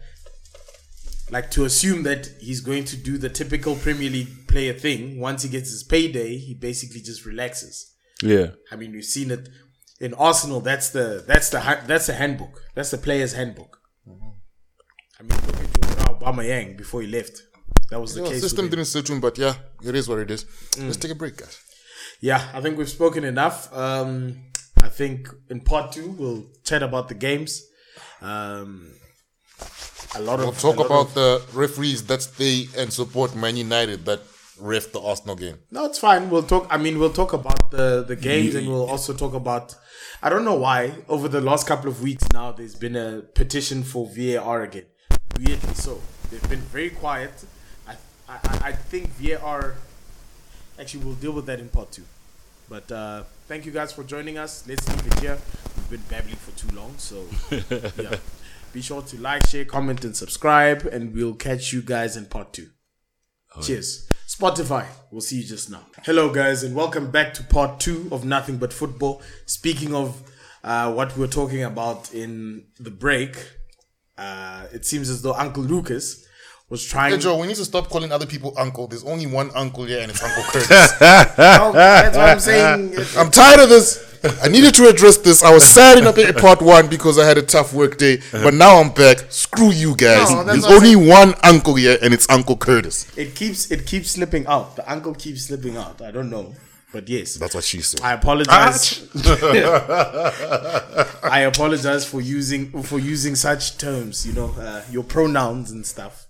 Like to assume that he's going to do the typical Premier League player thing. Once he gets his payday, he basically just relaxes. Yeah. I mean, we've seen it in Arsenal. That's the that's the that's the handbook. That's the player's handbook. Mm-hmm. I mean, look at Aubameyang before he left. That was the Yeah, case. system didn't suit him, but yeah, it is what it is. Let's take a break, guys. Yeah, I think we've spoken enough. Um, I think in part two we'll chat about the games. Um, a lot We'll of talk about of- the referees that stay and support Man United that ref the Arsenal game. no, it's fine. We'll talk. I mean, we'll talk about the the games, and we'll also talk about. I don't know why over the last couple of weeks now there's been a petition for VAR again. Weirdly so, they've been very quiet. I I, think VAR. Actually, we'll deal with that in part two. But uh, thank you guys for joining us. Let's leave it here. We've been babbling for too long, so yeah. Be sure to like, share, comment, and subscribe, and we'll catch you guys in part two. Cheers. Spotify. We'll see you just now. Hello, guys, and welcome back to part two of Nothing But Football. Speaking of uh, what we were talking about in the break, uh, it seems as though Uncle Lucas was trying. Hey, Joe, we need to stop calling other people uncle. There's only one uncle here, and it's Uncle Curtis. Oh, that's what I'm saying. I'm tired of this. I needed to address this. I was sad in part one because I had a tough work day, but now I'm back. Screw you guys. No, There's what I'm only one uncle here, and it's Uncle Curtis. It keeps it keeps slipping out. The uncle keeps slipping out. I don't know, but yes. That's what she said. I apologize. I apologize for using for using such terms. You know, uh, your pronouns and stuff.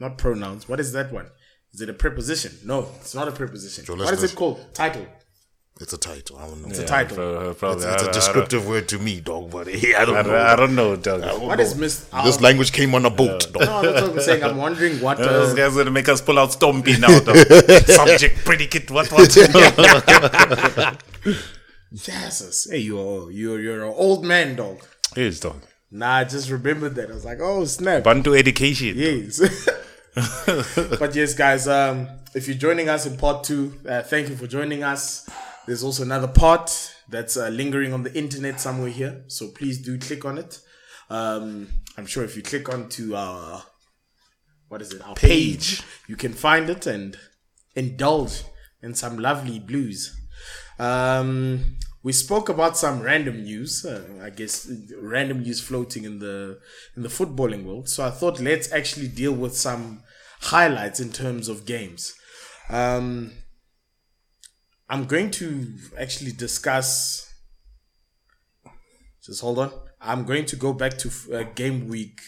Not pronouns. What is that one? Is it a preposition? No, it's not a preposition. let's what is it called? Title. It's a title. I don't know. It's a title. Uh, probably. It's, it's I- a I- descriptive word to me, dog. But I I, don't don't, know. I don't know, Doug. What is Miss? This language came on a boat, dog. no, that's what I'm saying. I'm wondering what. Those Uh, guys gonna make us pull out Stompy now, though. Subject, predicate, what, what? Jesus, hey, you're you're you're an old man, dog. Yes, dog. Nah, I just remembered that. I was like, oh snap. Bantu education. Yes. but yes, guys, um, if you're joining us in part two, uh, thank you for joining us. There's also another part that's uh, lingering on the internet somewhere here. So please do click on it. Um, I'm sure if you click onto our, what is it, our page, you can find it and indulge in some lovely blues. Um, we spoke about some random news, uh, I guess random news floating in the in the footballing world. So I thought let's actually deal with some highlights in terms of games. Um, I'm going to actually discuss. Just hold on. I'm going to go back to uh, game week.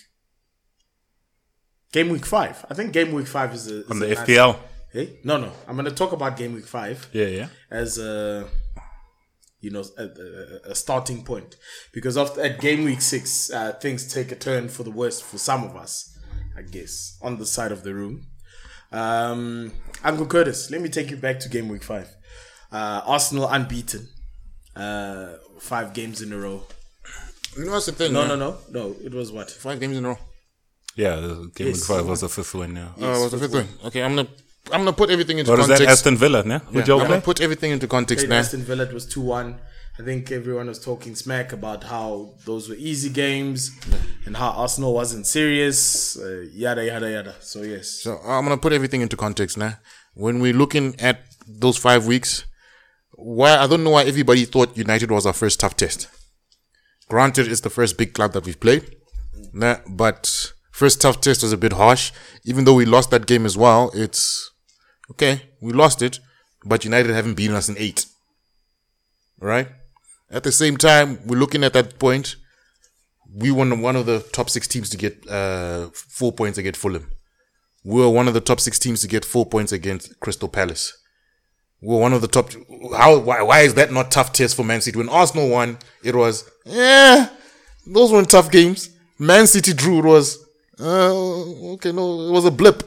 Game week five. I think game week five is a, is the nice- FPL. Hey, no, no. I'm going to talk about game week five Yeah, yeah. as a you know, a, a, a starting point. Because after at game week six, uh, things take a turn for the worst for some of us, I guess, on the side of the room. Um, Uncle Curtis, let me take you back to game week five. Uh, Arsenal unbeaten, uh, five games in a row. You know what's the thing? No, man? no, no, no. It was what? Five games in a row. Yeah, the game Yes. week five was the fifth one now. Oh, what's the fifth one? Okay, I'm gonna I'm gonna put everything into What is context. that? Aston Villa, no? Who Yeah, y'all I'm gonna put everything into context Played now. Aston Villa. It was two one. I think everyone was talking smack about how those were easy games and how Arsenal wasn't serious. Uh, yada yada yada. So yes. So I'm gonna put everything into context now. When we're looking at those five weeks, why I don't know why everybody thought United was our first tough test. Granted, it's the first big club that we've played, nah, but first tough test was a bit harsh. Even though we lost that game as well, it's okay. We lost it, but United haven't beaten us in eight. Right? At the same time, we're looking at that point. We were one of the top six teams to get uh, four points against Fulham. We were one of the top six teams to get four points against Crystal Palace. We were one of the top. How? Why? Why is that not tough test for Man City? When Arsenal won, it was yeah. Those weren't tough games. Man City drew. It was uh, okay. No, it was a blip.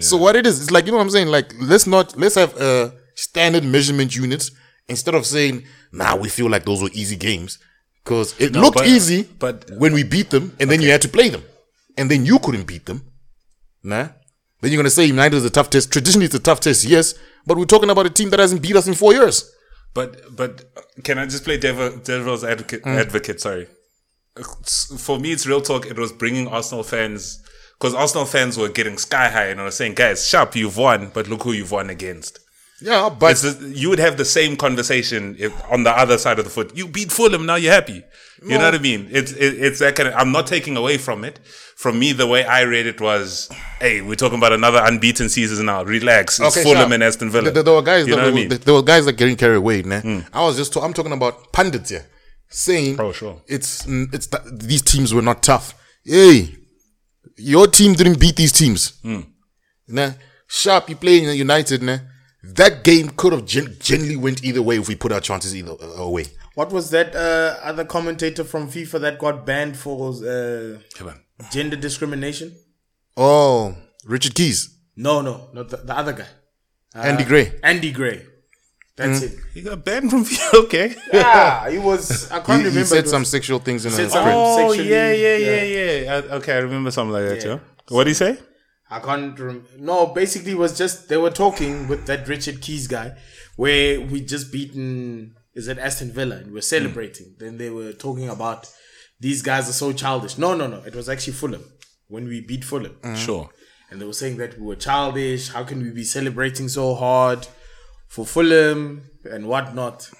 So what it is? It's like you know what I'm saying. Like let's not let's have a standard measurement units instead of saying nah we feel like those were easy games because it No, looked but- easy but- when we beat them and then you had to play them and then you couldn't beat them. Nah. Then you're gonna say United is a tough test. Traditionally, it's a tough test, yes, but we're talking about a team that hasn't beat us in four years. But but can I just play devil, devil's advocate? Mm. Advocate, sorry. For me, it's real talk. It was bringing Arsenal fans because Arsenal fans were getting sky high and were saying, "Guys, sharp, you've won, but look who you've won against." Yeah, but It's you would have the same conversation if, on the other side of the foot. You beat Fulham, now you're happy. You know what I mean? It's it, it's that kind of. I'm not taking away from it. From me, the way I read it was, "Hey, we're talking about another unbeaten season now. Relax. It's Okay, Fulham sure. and Aston Villa. There, there- were guys. You that know were, what I mean? There were guys that getting carried away. Nah? I was just. I'm talking about pundits here, saying, Oh, sure. it's it's these teams were not tough. Hey, your team didn't beat these teams. Hmm. Nah, sharp. You playing in United. Nah, that game could have gen- generally went either way if we put our chances either uh, away. What was that uh, other commentator from FIFA that got banned for uh, gender discrimination? Oh, Richard Keys, No, no, not the, the other guy. Andy Gray. Andy Gray. That's it. You got banned from okay. Yeah, he was. I can't He, remember. he it said was- some sexual things in a Said script. Oh yeah, yeah, yeah, yeah. yeah. Uh, okay, I remember something like that. Yeah. Yeah. What do you say? I can't. Rem- no, basically, it was just they were talking with that Richard Keys guy, where we just beaten. Is it Aston Villa and we're celebrating? Then they were talking about these guys are so childish. No, no, no. It was actually Fulham when we beat Fulham, Sure. and they were saying that we were childish. How can we be celebrating so hard for Fulham and whatnot?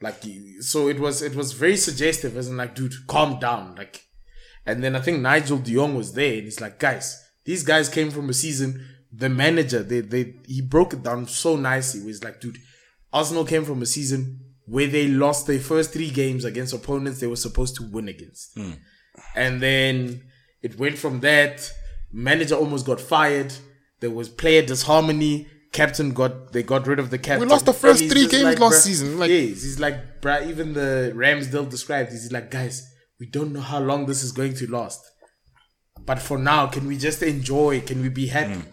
Like, so it was. It was very suggestive, as in like, dude, calm down, like. And then I think Nigel De Jong was there, and he's like, guys, these guys came from a season. The manager, they they he broke it down so nicely. He was like, dude, Arsenal came from a season where they lost their first three games against opponents they were supposed to win against, hmm. and then it went from that. Manager almost got fired. There was player disharmony. Captain got they got rid of the captain. We lost the first he's three games last bruh- season, like- yes, he's like, bruh, even the Ramsdale described. He's like, guys, we don't know how long this is going to last. But for now, can we just enjoy? Can we be happy? Mm.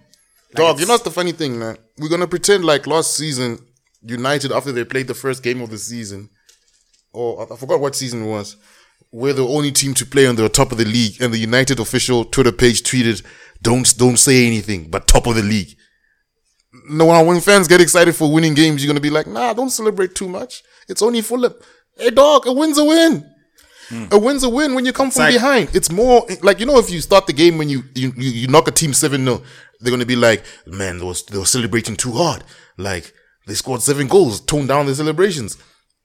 Like, Dog, you know what's the funny thing, man? We're gonna pretend like last season, United after they played the first game of the season, or I forgot what season it was, we're the only team to play on the top of the league, and the United official Twitter page tweeted, "Don't don't say anything, but top of the league." No, when- when fans get excited for winning games, you're gonna be like, "Nah, don't celebrate too much. It's only Fulham." Hey, dog, a win's a win. A win's a win when you come from like- behind. It's more like you know if you start the game when you you, you, you knock a team seven 0 they're gonna be like, man, they was they were celebrating too hard. Like they scored seven goals, tone down their celebrations.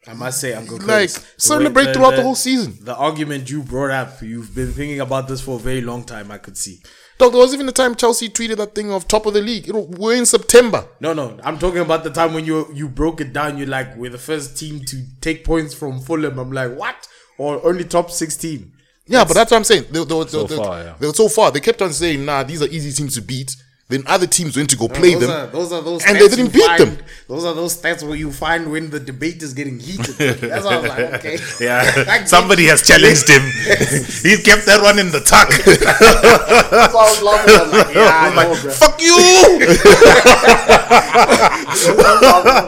I must say, Uncle Like, Curtis, the celebrate way- throughout the whole season. The argument you brought up, you've been thinking about this for a very long time. I could see. Dog, there was even the time Chelsea tweeted that thing of top of the league. You know, we're in September. No, no, I'm talking about the time when you you broke it down. You're like, we're the first team to take points from Fulham. I'm like, what? Or only top six team? Yeah, but that's what I'm saying. They, they, they, So far, yeah. so far. They kept on saying, nah, these are easy teams to beat. Then other teams went to go play them. Are, those are those and they didn't beat find- them. Those are those stats where you find when the debate is getting heated. That's why I was like, okay. Yeah, somebody has challenged him. he kept that one in the tuck. That's why I was laughing. I was like, yeah, know, bro. Fuck you!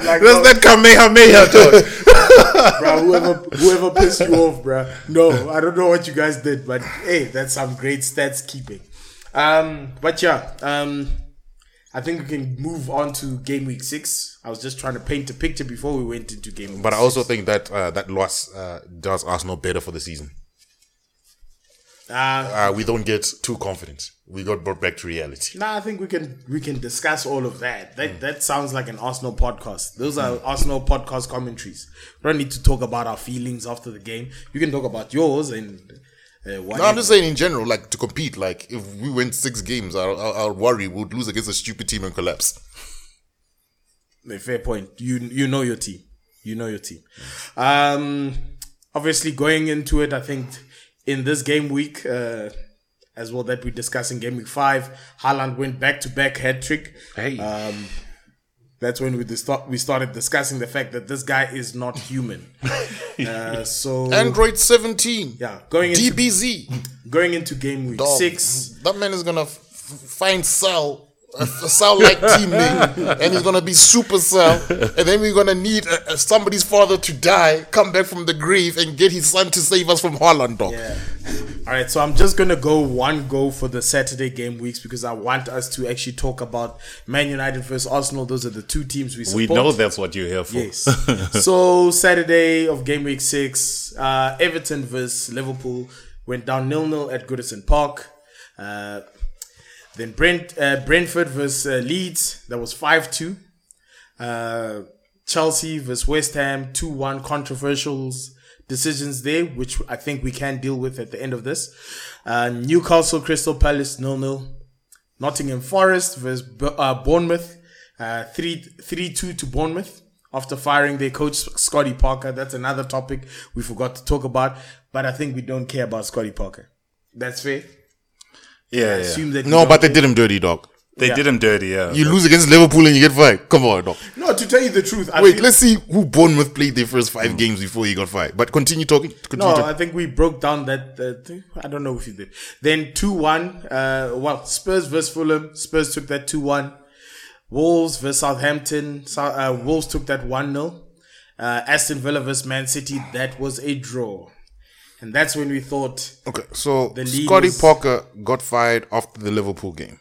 Like, Where's that Kamehameha talk? bro, whoever whoever pissed you off, bro. No, I don't know what you guys did, but hey, that's some great stats keeping. Um, but yeah, um, I think we can move on to game week six. I was just trying to paint a picture before we went into game week. But I also think that uh, that loss uh, does Arsenal better for the season. uh, Uh, we don't get too confident. We got brought back to reality. Nah, I think we can we can discuss all of that. That that sounds like an Arsenal podcast. Those are Arsenal podcast commentaries. We don't need to talk about our feelings after the game. You can talk about yours and uh. No, I'm just saying in general, like to compete. Like if we win six games, I'll, I'll, I'll worry we'd lose against a stupid team and collapse. A fair point. You you know your team. You know your team. Um, obviously going into it, I think in this game week, uh, as well that we discussed in game week five, Haaland went back to back hat trick. Hey. Um, that's when we dis- we started discussing the fact that this guy is not human. uh, so Android 17. yeah, going into DBZ. going into game week Dog. six. That man is gonna f- find Cell, a, a Cell like teammate, and he's gonna be super Cell. And then we're gonna need uh, uh, somebody's father to die, come back from the grave, and get his son to save us from Haaland, dog. Yeah. All right, so I'm just gonna go one go for the Saturday game weeks because I want us to actually talk about Man United versus Arsenal. Those are the two teams we support. We know that's what you're here for. Yes. so Saturday of game week six, uh, Everton versus Liverpool went down nil nil at Goodison Park. Uh, then Brent uh, Brentford versus uh, Leeds that was five two. Uh, Chelsea versus West Ham two one controversials decisions there, which I think we can deal with at the end of this. Uh, Newcastle Crystal Palace nil nil. Nottingham Forest versus uh, Bournemouth, uh, 3 3 2 to Bournemouth after firing their coach Scotty Parker. That's another topic we forgot to talk about, but I think we don't care about Scotty Parker. That's fair. Yeah, yeah. Assume that No, but they did him dirty, dog. They Yeah. did him dirty, yeah. You lose against Liverpool and you get fired. Come on, dog. No, to tell you the truth, I Wait, feel- let's see who Bournemouth played their first five games before he got fired. But continue talking. Continue No, talking. I think we broke down that. that thing. I don't know if you did. Then 2 1. Uh, well, Spurs versus Fulham. Spurs took that 2 1. Wolves versus Southampton. Sou- uh, Wolves took that 1 0. Uh, Aston Villa versus Man City. That was a draw. And that's when we thought, Okay, so The Scotty was- Parker got fired after the Liverpool game.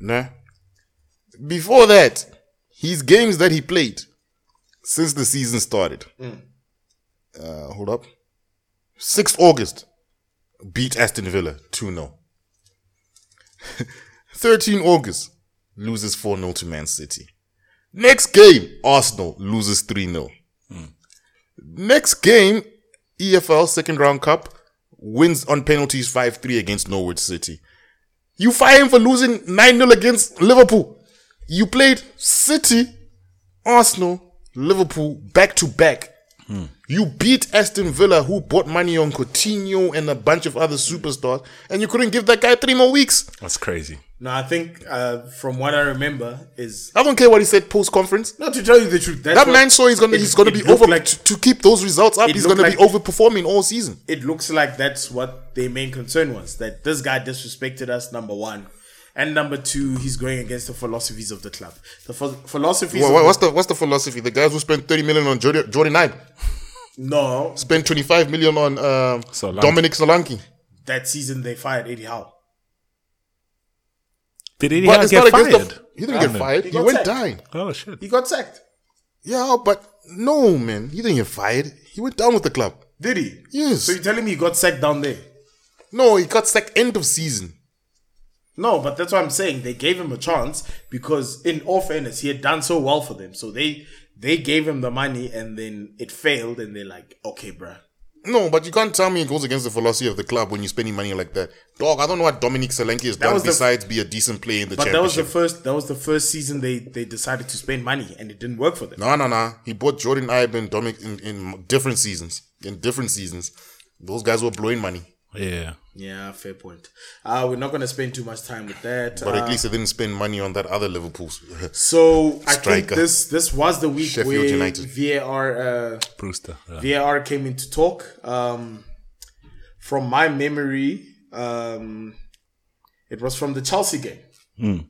Nah. Before that, his games that he played since the season started. Uh, hold up. 6th August, beat Aston Villa 2 0. 13 August, loses 4 0 to Man City. Next game, Arsenal loses 3 0. Next game, EFL second round cup wins on penalties 5 3 against Norwich City. You fire him for losing 9 0 against Liverpool. You played City, Arsenal, Liverpool back to back. Hmm. You beat Aston Villa, who bought money on Coutinho and a bunch of other superstars, and you couldn't give that guy three more weeks. That's crazy. No, I think uh, from what I remember is. I don't care what he said post conference. No, to tell you the truth, that's That man saw he's gonna it- he's gonna be looked over like- to, to keep those results up. He's gonna be overperforming all season. it looks like that's what their main concern was that this guy disrespected us number one and number two he's going against the philosophies of the club the ph- philosophies What, of what- what's the what's the philosophy? The guys who spent thirty million on Jordan, Jordan Ibe the, no spent twenty five million on um, Solanke. Dominic Solanke. that season they fired Eddie Howe Did Eddie But Howe it's get not fired? against the. He didn't get no. fired. He He, went sacked. down. Oh shit. he got sacked Yeah, but no, man, he didn't get fired. He went down with the club. did he Yes. so you're telling me he got sacked down there No, he got sacked end of season. no but that's what I'm saying they gave him a chance because in all fairness he had done so well for them so they they gave him the money and then it failed and they're like okay bruh No, but you can't tell me it goes against the philosophy of the club when you're spending money like that. Dog, I don't know what Dominic Solanke has done besides be a decent player in the but that was the first that was the first season they they decided to spend money and it didn't work for them No, no, no. He bought Jordan Ibe and Dominic in, in different seasons. In different seasons. Those guys were blowing money. Yeah. Yeah, fair point. Uh, we're not going to spend too much time with that. But Uh, at least they didn't spend money on that other Liverpool. so I think this this was the week Sheffield where United. VAR uh, Brewster. Yeah. VAR came into talk. Um, from my memory, um, it was from the Chelsea game.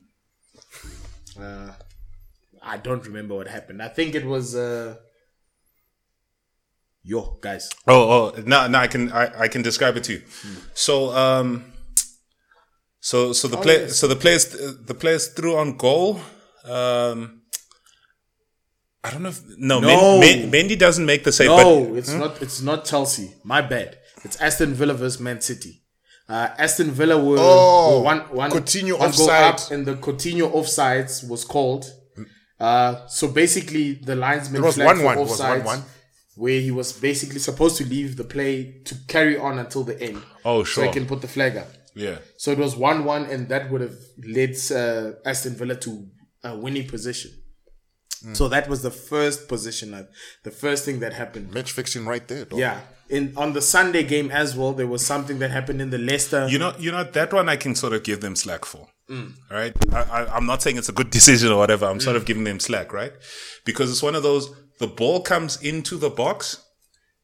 Uh, I don't remember what happened. I think it was. Uh, yo, guys. Oh, oh, no, no, I can, I, I can describe it to you. So, um, so, so the play, yes. so the players, the players threw on goal. Um, I don't know if no, No. Men, Men, Mendy doesn't make the save, No, but it's not. It's not Chelsea. My bad. It's Aston Villa versus Man City. Uh, Aston Villa were, Oh, were one one Coutinho one offside. up, and the Coutinho offsides was called. Uh, so basically, the linesman It was 1-1, it was 1-1. Where he was basically supposed to leave the play to carry on until the end. Oh, So sure. he can put the flag up. yeah, So it was one-one, and that would have led uh, Aston Villa to a winning position. Mm. So that was the first position, uh, the first thing that happened. Match fixing right there. Dog. Yeah. In on the Sunday game as well, there was something that happened in the Leicester. you know, you know that one I can sort of give them slack for. Right, I, I, I'm not saying it's a good decision or whatever. I'm sort of giving them slack, right? Because it's one of those. The ball comes into the box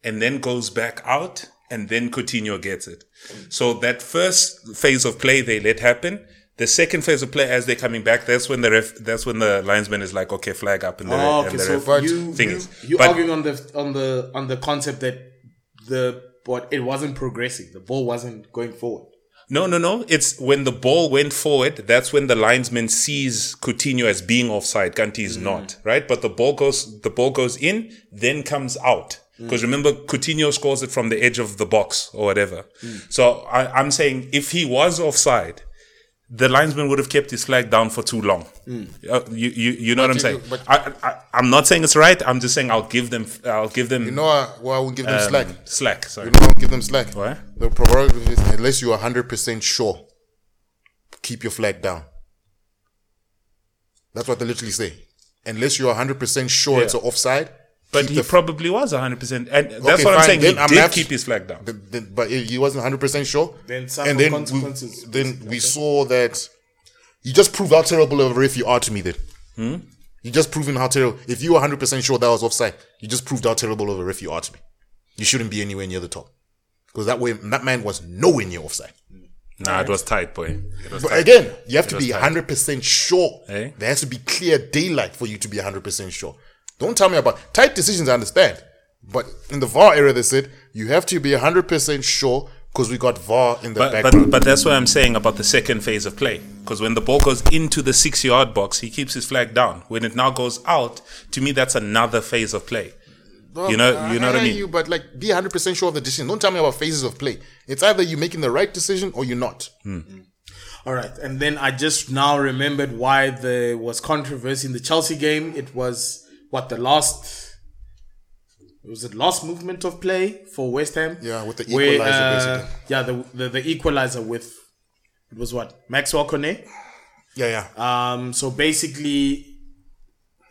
and then goes back out, and then Coutinho gets it. So that first phase of play they let happen. The second phase of play, as they're coming back, that's when the ref, that's when the linesman is like, okay, flag up, and the, oh, and the So ref you thing you, is. you But- arguing on the on the on the concept that the but it wasn't progressing. The ball wasn't going forward. No, no, no. It's when the ball went forward, that's when the linesman sees Coutinho as being offside. Kanti is mm. not, right? But the ball goes the ball goes in, then comes out. Mm. Because remember, Coutinho scores it from the edge of the box or whatever. Mm. So I, I'm saying if he was offside, the linesman would have kept his flag down for too long. Uh, you, you, you know what I'm you- saying? I, I, I'm not saying it's right. I'm just saying I'll give them, I'll give them You know what? Well, I will give them um, slack. slack. Sorry. You know, give them slack. Why? The prerogative is unless you are hundred percent sure, keep your flag down. That's what they literally say. Unless you are hundred percent sure it's an offside. But he the probably was 100%. And that's Okay, what I'm fine. saying. Then he I'm did have- keep his flag down. The, the, but he wasn't hundred percent sure. Then suffer and then consequences. We, then we saw that you just proved how terrible of a ref you are to me. Then Hmm? you just proven how terrible. If you were hundred percent sure that was offside, you just proved how terrible of a ref you are to me. You shouldn't be anywhere near the top because that way that man was nowhere near offside. Nah, it was tight, boy. Was But tight. again, you have to be tight. hundred percent sure. Eh? There has to be clear daylight for you to be hundred percent sure. Don't tell me about tight decisions. I understand, but in the VAR era, they said you have to be hundred percent sure because we got VAR in the But, background. but but that's what I'm saying about the second phase of play. Because when the ball goes into the six yard box, he keeps his flag down. When it now goes out, to me that's another phase of play. Well, you know- you know what I mean? You, but like, be hundred percent sure of the decision. Don't tell me about phases of play. It's either you're making the right decision or you're not. Hmm. All right, and then I just now remembered why there was controversy in the Chelsea game. It was what the last was it last movement of play for West Ham? Yeah, with the Where, equalizer, uh, basically. Yeah, the, the the equalizer with it was what Maxwel Cornet. Yeah, yeah. Um, so basically,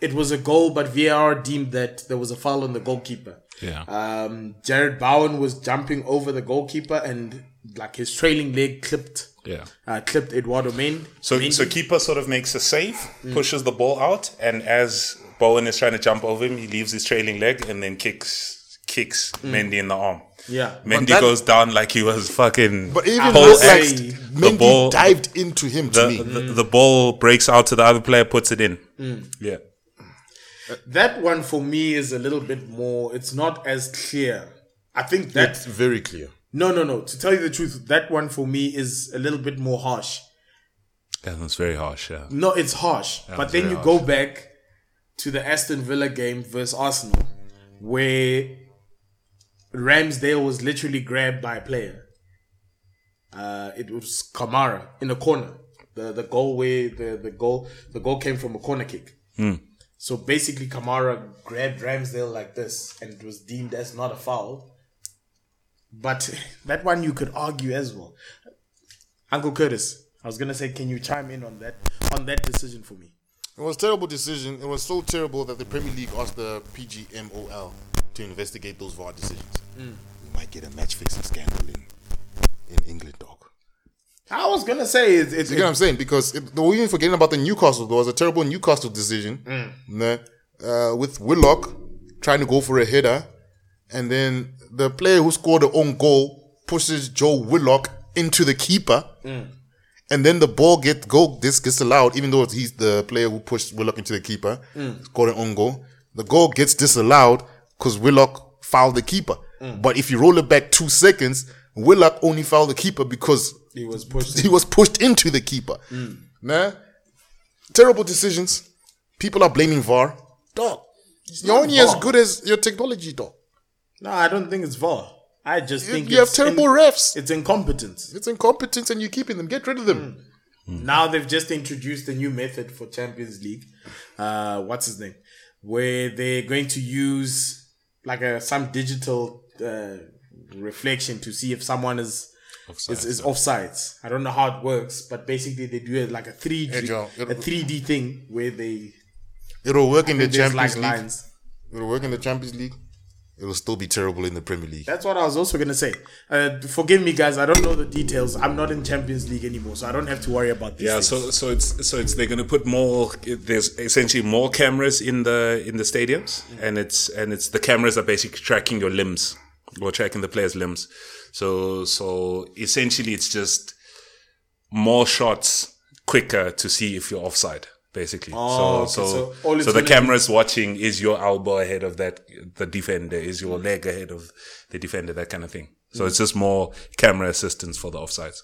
it was a goal, but VAR deemed that there was a foul on the goalkeeper. Yeah. Um, Jarrod Bowen was jumping over the goalkeeper, and like his trailing leg clipped. Yeah. Uh, clipped Eduardo Mendy. So Mendy. so keeper sort of makes a save, Mm. pushes the ball out, and as Bowen is trying to jump over him, he leaves his trailing leg and then kicks kicks mm. Mendy in the arm. Yeah. Mendy that- goes down like he was fucking. But even Pole like the Mendy ball- dived into him to the, me. the, the ball breaks out to the other player, puts it in. Mm. Yeah. Uh, that one for me is a little bit more. It's not as clear. I think that's It's very clear. no, no, no. To tell you the truth, that one for me is a little bit more harsh. That was very harsh. Yeah. No, it's harsh. but then very you go back to the Aston Villa game versus Arsenal, where Ramsdale was literally grabbed by a player. Uh, it was Kamara in the corner. The the goal where the, the goal the goal came from a corner kick. So basically, Kamara grabbed Ramsdale like this, and it was deemed as not a foul. But that one you could argue as well. Uncle Curtis, I was gonna say, can you chime in on that on that decision for me? It was a terrible decision. It was so terrible that the Premier League asked the PGMOL to investigate those VAR decisions. Mm. We might get a match fixing scandal in in England, dog. I was gonna say it's, it's You get what I'm saying? Because it, we're even forgetting about the Newcastle. There was a terrible Newcastle decision nah, uh, with Willock trying to go for a header, and then the player who scored the own goal pushes Joe Willock into the keeper, and then the ball get goal this gets allowed, even though he's the player who pushed Willock into the keeper, mm. scored an own goal. The goal gets disallowed because Willock fouled the keeper. Mm. But if you roll it back two seconds, Willock only fouled the keeper because he was pushed. he was pushed into the keeper. Mm. Nah, terrible decisions. People are blaming VAR. Dog, you're only as good as your technology, dog. No, I don't think it's VAR. I just You, think you have terrible in- refs. It's incompetence. It's incompetence, and you're keeping them. Get rid of them. Now they've just introduced a new method for Champions League. Uh, what's his name? Where they're going to use like a some digital uh, reflection to see if someone is is, is offsides. I don't know how it works, but basically they do it like a three Hey, D three D thing where they It'll work in the there's like Champions League. lines. It'll work in the Champions League. It'll still be terrible in the Premier League. That's what I was also gonna say. Uh, forgive me, guys. I don't know the details. I'm not in Champions League anymore, so I don't have to worry about this. Yeah, so so it's so it's they're going to put more. There's essentially more cameras in the in the stadiums, and it's and it's the cameras are basically tracking your limbs or tracking the players' limbs. So so essentially, it's just more shots quicker to see if you're offside. Basically, Oh, so okay, so so so, the gonna cameras watching is your elbow ahead of that the defender, is your leg ahead of the defender, that kind of thing. So Mm. it's just more camera assistance for the offsides.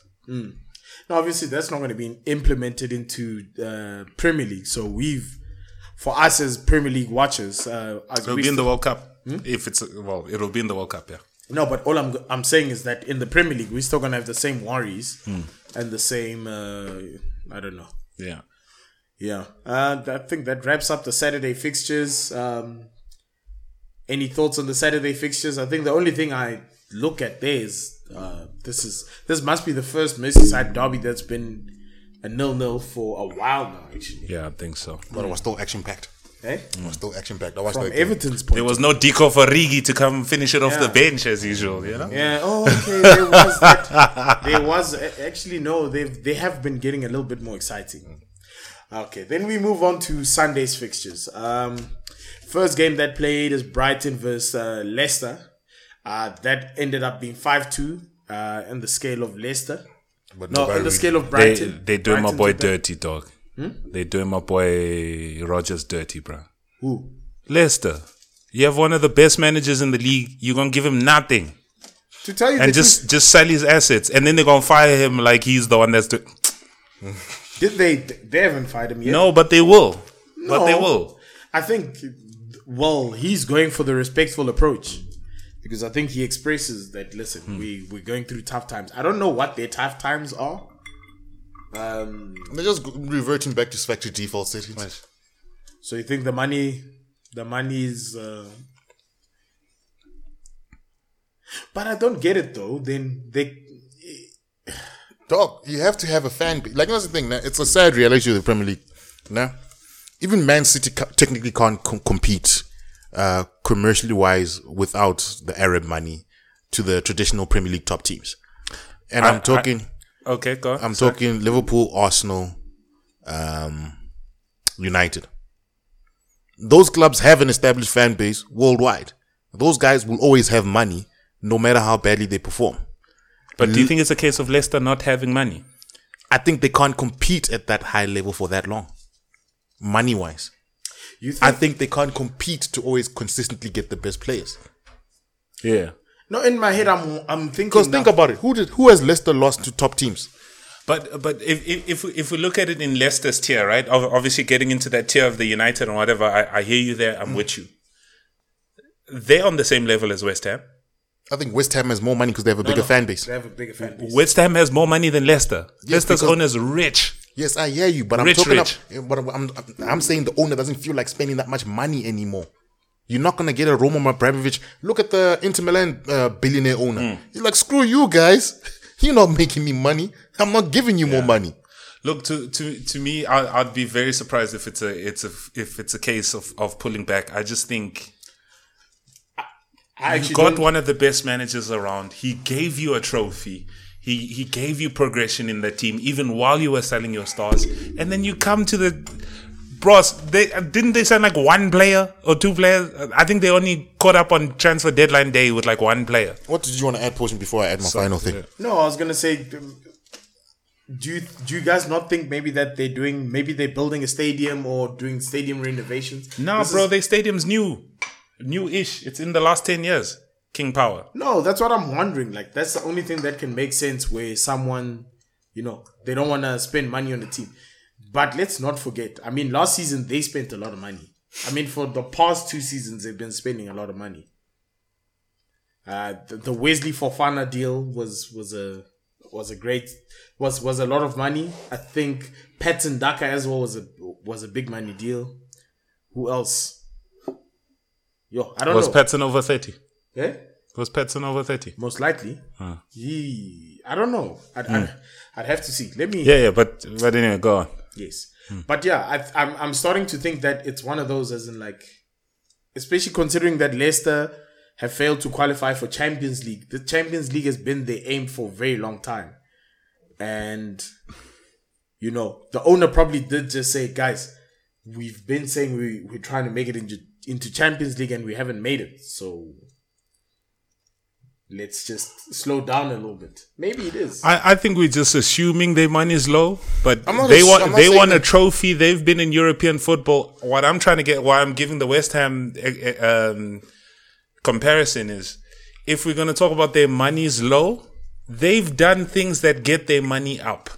Now, obviously, that's not going to be implemented into uh, Premier League. So we've, for us as Premier League watchers, uh, It'll be in the World Cup. If it's well, it'll be in the World Cup. Yeah. no, but all I'm I'm saying is that in the Premier League, we're still going to have the same worries and the same. Uh, I don't know. Yeah. Yeah, uh, I think that wraps up the Saturday fixtures. Um, any thoughts on the Saturday fixtures? I think the only thing I look at there is uh, this is this must be the first Merseyside derby that's been a nil-nil for a while now. Actually, Yeah, I think so. But it was still action packed. eh? It was still action packed. I watched from that game. Everton's point. There was no Dico for Rigi to come finish it off Yeah. the bench as usual, you know? Yeah. Oh, okay. There was that. There was actually no. They've they have been getting a little bit more exciting. Okay. Then we move on to Sunday's fixtures. Um, first game that played is Brighton versus uh, Leicester. Uh, that ended up being five two. Uh, in the scale of Leicester. But No, in the scale of They Brighton. they doing my boy took that- dirty, dog. They're doing my boy Rodgers dirty, bro. Who? Leicester. You have one of the best managers in the league. You're gonna give him nothing. To tell you And the just just sell his assets. And then they're gonna fire him like he's the one that's doing truth, did they? They haven't fired him yet. No, but they will. But they will. I think, well, he's going for the respectful approach because I think he expresses that. Listen, Hmm. we we're going through tough times. I don't know what their tough times are. Um, They're just reverting back to factory default settings. so you think the money, the money is. Uh, but I don't get it though. Then they. Dog, you have to have a fan base. Like that's the thing. Nah, it's a sad reality of the Premier League. Now, even Man City ca- technically can't com- compete uh, commercially wise without the Arab money to the traditional Premier League top teams. And I, I- am talking. Okay, go. I'm talking Liverpool, Arsenal, um, United. Those clubs have an established fan base worldwide. Those guys will always have money, no matter how badly they perform. But do you think it's a case of Leicester not having money? I think they can't compete at that high level for that long, money wise. You think? I think they can't compete to always consistently get the best players. Yeah. no, in my head, I'm I'm thinking. Because think now- about it, who did who has Leicester lost to top teams? But but if if if we, if we look at it in Leicester's tier, right? ob- Obviously, getting into that tier of the United and whatever, I, I hear you there. I'm mm. with you. They're on the same level as West Ham. I think West Ham has more money because they have a bigger no, fan base. They have a bigger fan base. West Ham has more money than Leicester. Leicester's because- owners rich. Yes, I hear you, but I'm talking rich. About, but I'm, I'm I'm saying the owner doesn't feel like spending that much money anymore. You're not gonna get a Roman Abramovich. Look at the Inter Milan uh, billionaire owner. He's like, screw you guys. You're not making me money. I'm not giving you more money. Look to to to me, I, I'd be very surprised if it's a it's a if it's a case of of pulling back. I just think I you got one of the best managers around. He gave you a trophy. He he gave you progression in the team even while you were selling your stars, and then you come to the bros. They didn't they sign like one player or two players. I think they only caught up on transfer deadline day with like one player. What did you want to add, Portion, before I add my final thing? No, I was gonna say, um, do you do you guys not think maybe that they're doing maybe they're building a stadium or doing stadium renovations? No, This bro, is- their stadium's new, new-ish. It's in the last ten years. King Power. no, that's what I'm wondering. Like that's the only thing that can make sense where someone, you know, they don't want to spend money on the team. But let's not forget. I mean, last season they spent a lot of money. I mean, for the past two seasons they've been spending a lot of money. Uh, the, the Wesley Fofana deal was was a was a great was was a lot of money. I think Patson Daka as well was a was a big money deal. Who else? Yo, I don't Was know. Patson over thirty? yeah? Was Patson over thirty? Most likely. Yee, I don't know. I'd, hmm. I'd, I'd have to see. Let me. Yeah, yeah, but but anyway, go on. Yes. Hmm. But yeah, I, I'm I'm starting to think that it's one of those, as in like, especially considering that Leicester have failed to qualify for Champions League. The Champions League has been their aim for a very long time, and you know the owner probably did just say, guys, we've been saying we we're trying to make it into into Champions League and we haven't made it, so. Let's just slow down a little bit. Maybe it is. I, I think we're just assuming their money is low, but they want I'm they saying want a trophy. They've been in European football. What I'm trying to get, why I'm giving the West Ham uh, uh, um, comparison is, if we're going to talk about their money is low, they've done things that get their money up,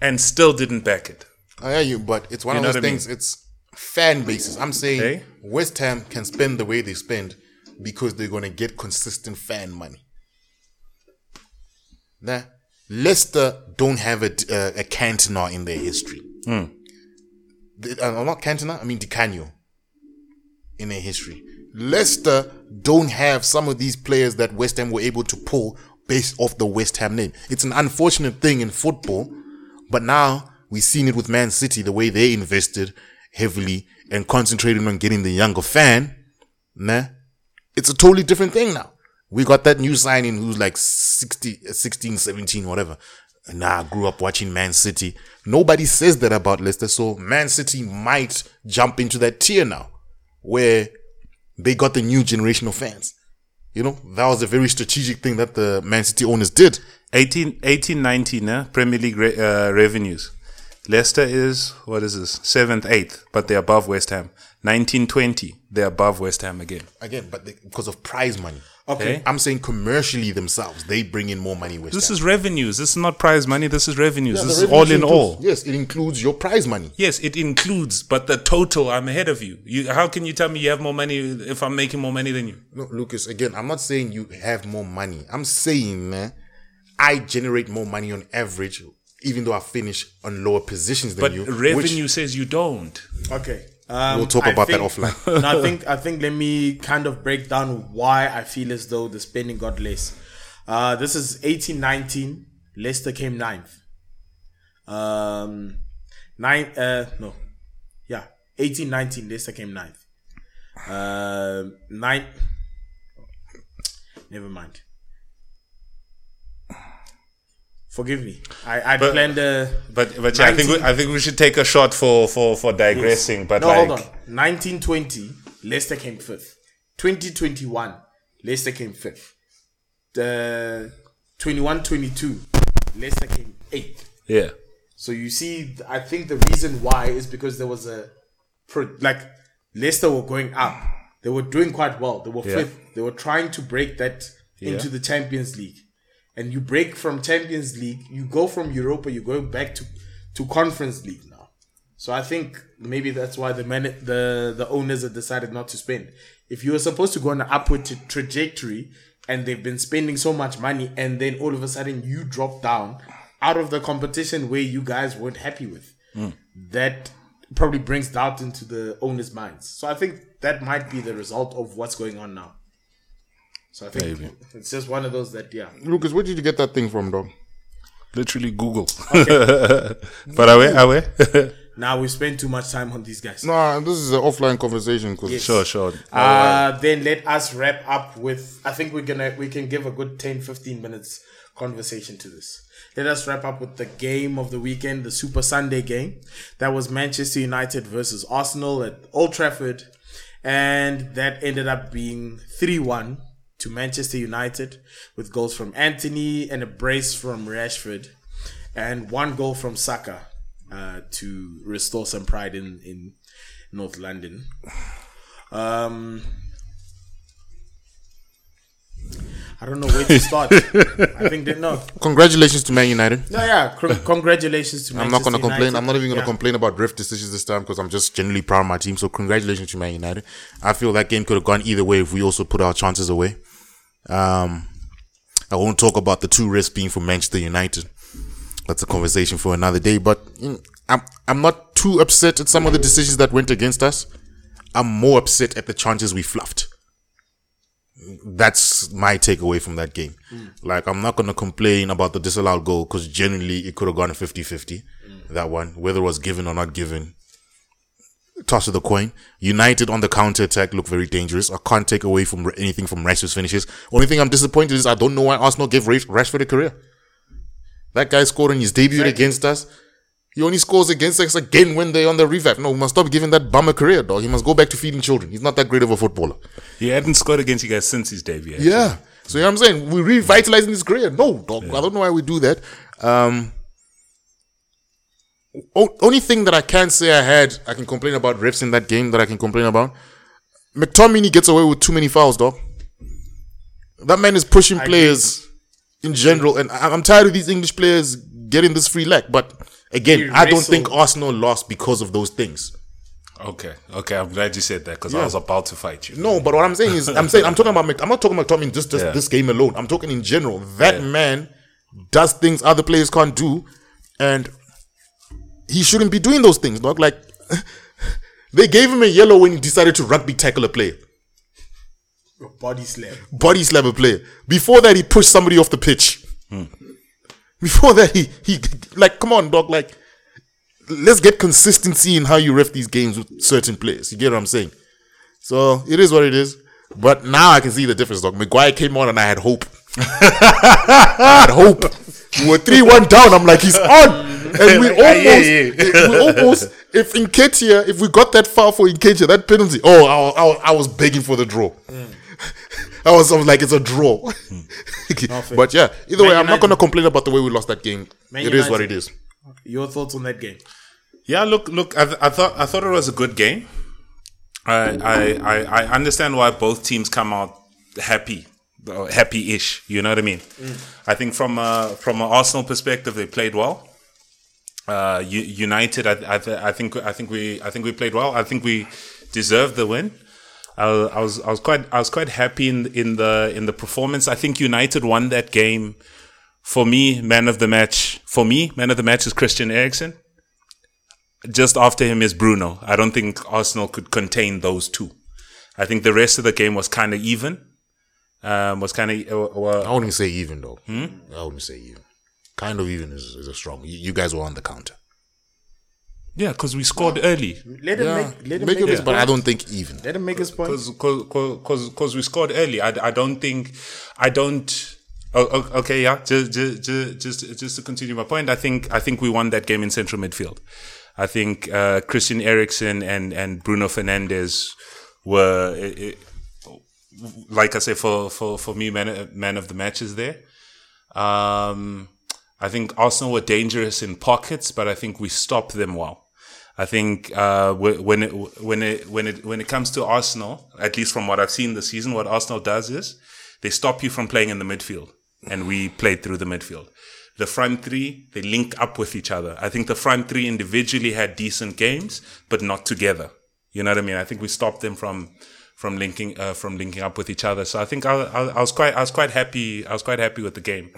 and still didn't back it. I hear you, but it's one You of those what I mean? things. It's fan bases. I'm saying Okay. West Ham can spend the way they spend because they're going to get consistent fan money. Now, Leicester don't have a, uh, a Cantona in their history. Hmm. The- uh, not Cantona, I mean Di Canio in their history. Leicester don't have some of these players that West Ham were able to pull based off the West Ham name. It's an unfortunate thing in football, but now we've seen it with Man City, the way they invested heavily and concentrating on getting the younger fan. Nah, it's a totally different thing now. We got that new signing who's like 60, uh, 16, 17, whatever. Now I grew up watching Man City. Nobody says that about Leicester. So Man City might jump into that tier now where they got the new generation of fans. You know, that was a very strategic thing that the Man City owners did. 18, 18 19, eh? Premier League re- uh, revenues. Leicester is, what is this? Seventh, eighth, but they're above West Ham. 1920, they're above West Ham again. Again, but they, because of prize money. okay. I'm saying commercially themselves, they bring in more money. West This Ham. is revenues. This is not prize money. This is revenues. Yeah, this is all in all. Yes, it includes your prize money. Yes, it includes, but the total, I'm ahead of you. You, how can you tell me you have more money if I'm making more money than you? No, Lucas, again, I'm not saying you have more money. I'm saying man, I generate more money on average, even though I finish on lower positions than But you. revenue which says you don't. Okay. Um, We'll talk I about that offline. no, I think I think let me kind of break down why I feel as though the spending got less. Uh, this is eighteen nineteen. Leicester came ninth. Um, nine. Uh, no, yeah, eighteen nineteen. Leicester came ninth. Uh, nine. Never mind. Forgive me. I I But- planned a. But but yeah, I think we, I think we should take a shot for for for digressing. But no, like, hold on. 1920, Leicester came fifth. 2021, Leicester came fifth. The 21-22, Leicester came eighth. yeah, So you see, I think the reason why is because there was a, pro- like, Leicester were going up. They were doing quite well. They were Yeah. fifth. They were trying to break that into Yeah. the Champions League. And you break from Champions League, you go from Europa, you're going back to, to Conference League now. So I think maybe that's why the man, the the owners have decided not to spend. If you were supposed to go on an upward tra- trajectory and they've been spending so much money, and then all of a sudden you drop down out of the competition where you guys weren't happy with, hmm. that probably brings doubt into the owners' minds. So I think that might be the result of what's going on now. So I think Maybe. it's just one of those that yeah. Lucas, where did you get that thing from, dog? literally Google. but are we? Are we? Now we spend too much time on these guys. Nah, this is an offline conversation because sure, sure. Uh, then let us wrap up with I think we're gonna we can give a good 10 15 minutes conversation to this. Let us wrap up with the game of the weekend, the Super Sunday game. That was Manchester United versus Arsenal at Old Trafford. And that ended up being 3 1 to Manchester United with goals from Antony and a brace from Rashford and one goal from Saka uh, to restore some pride in, in North London. Um, I don't know where to start. I think that no, Congratulations to Man United. no, yeah. Cr- congratulations to. Man United. I'm not going to complain. I'm not even going to Yeah. complain about ref decisions this time because I'm just genuinely proud of my team. So congratulations to Man United. I feel that game could have gone either way if we also put our chances away. Um, I won't talk about the two refs being for Manchester United. That's a conversation for another day. But mm, I'm I'm not too upset at some of the decisions that went against us. I'm more upset at the chances we fluffed. That's my takeaway from that game. Like, I'm not going to complain about the disallowed goal because genuinely it could have gone 50 50. That one, whether it was given or not given. Toss of the coin. United on the counter attack look very dangerous. I can't take away from anything from Rashford's finishes. Only thing I'm disappointed is I don't know why Arsenal gave Rash- Rashford a career. That guy scored on his debut against us. He only scores against us again when they're on the revive. No, we must stop giving that bum a career, dog. He must go back to feeding children. He's not that great of a footballer. He hadn't scored against you guys since his debut. actually. Yeah. So you know what I'm saying? We're revitalizing his career. No, dog. I don't know why we do that. Um o- only thing that I can say I had, I can complain about refs in that game that I can complain about. McTominay gets away with too many fouls, dog. That man is pushing players in general, and I- I'm tired of these English players getting this free leg. But again, I don't think Arsenal lost because of those things. Okay. Okay. I'm glad you said that because I was about to fight you. No, but what I'm saying is, I'm saying I'm talking about. Mc- I'm not talking about Tommy just just Yeah. this game alone. I'm talking in general. That Yeah. man does things other players can't do, and he shouldn't be doing those things. Dog, like they gave him a yellow when he decided to rugby tackle a player, Body slam. body slam a player. Before that, he pushed somebody off the pitch. Before that, he he like, come on, dog, like. Let's get consistency in how you ref these games with certain players. You get what I'm saying? So it is what it is. But now I can see the difference, dog. Maguire came on and I had hope. I had hope. We were 3 1 down. I'm like, he's on. And we Yeah, yeah, almost, yeah. we almost, if Nketiah, if we got that foul for Nketiah, that penalty, oh, I, wa- I, I was begging for the draw. Mm. I, was, I was like, it's a draw. Hmm. but yeah, either way, Man I'm not going to complain about the way we lost that game. Man it is what it is. Your thoughts on that game? Yeah, look, look. I, th- I thought I thought it was a good game. I, I I I understand why both teams come out happy, or happy-ish. You know what I mean? I think from a, from an Arsenal perspective, they played well. Uh, United, I, I, th- I think I think we I think we played well. I think we deserved the win. I, I was I was quite I was quite happy in in the in the performance. I think United won that game. For me, man of the match. For me, man of the match is Christian Eriksen just after him is Bruno. I don't think Arsenal could contain those two. I think the rest of the game was kind of even. Um, was kind of uh, uh, I wouldn't say even, though. Hmm? I wouldn't say even. Kind of even is, is a strong. You, you guys were on the counter. yeah, because we scored early. Let him Yeah, make, let him make make, it, his but I don't think even. Let him make his point. because because because we scored early. I, I don't think I don't. Oh, okay, yeah. Just, just just just to continue my point, I think I think we won that game in central midfield. I think uh, Christian Eriksen and and Bruno Fernandes were, eh, like I say, for for for me, man man of the matches there. Um, I think Arsenal were dangerous in pockets, but I think we stopped them well. I think uh, when it when it when it when it comes to Arsenal, at least from what I've seen this season, what Arsenal does is they stop you from playing in the midfield, and we played through the midfield. The front three they link up with each other. I think the front three individually had decent games, but not together. You know what I mean? I think we stopped them from from linking uh, from linking up with each other. So I think I, I, I was quite I was quite happy. I was quite happy with the game.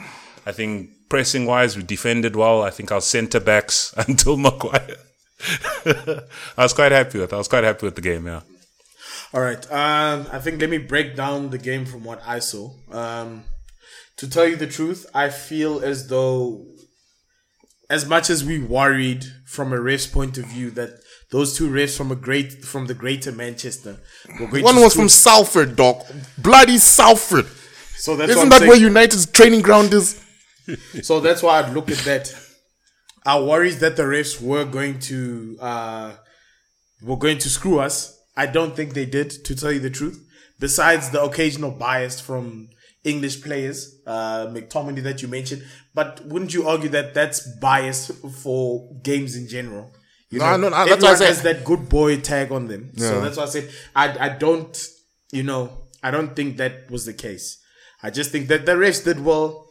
I think pressing wise, we defended well. I think our centre backs until Maguire. I was quite happy with. I was quite happy with the game. Yeah. All right. Um, I think let me break down the game from what I saw. Um, to tell you the truth, I feel as though, as much as we worried from a ref's point of view that those two refs from a great from the greater Manchester One was from Salford, dog. Bloody Salford. so that's Isn't that saying. where United's training ground is? so that's why I'd look at that. Our worries that the refs were going to uh, were going to screw us. I don't think they did, to tell you the truth. Besides the occasional bias from English players, uh, McTominay that you mentioned, but wouldn't you argue that that's bias for games in general? You No, no, no, that's why I everyone said- has that good boy tag on them. So that's why I said I I don't you know I don't think that was the case. I just think that the refs did well.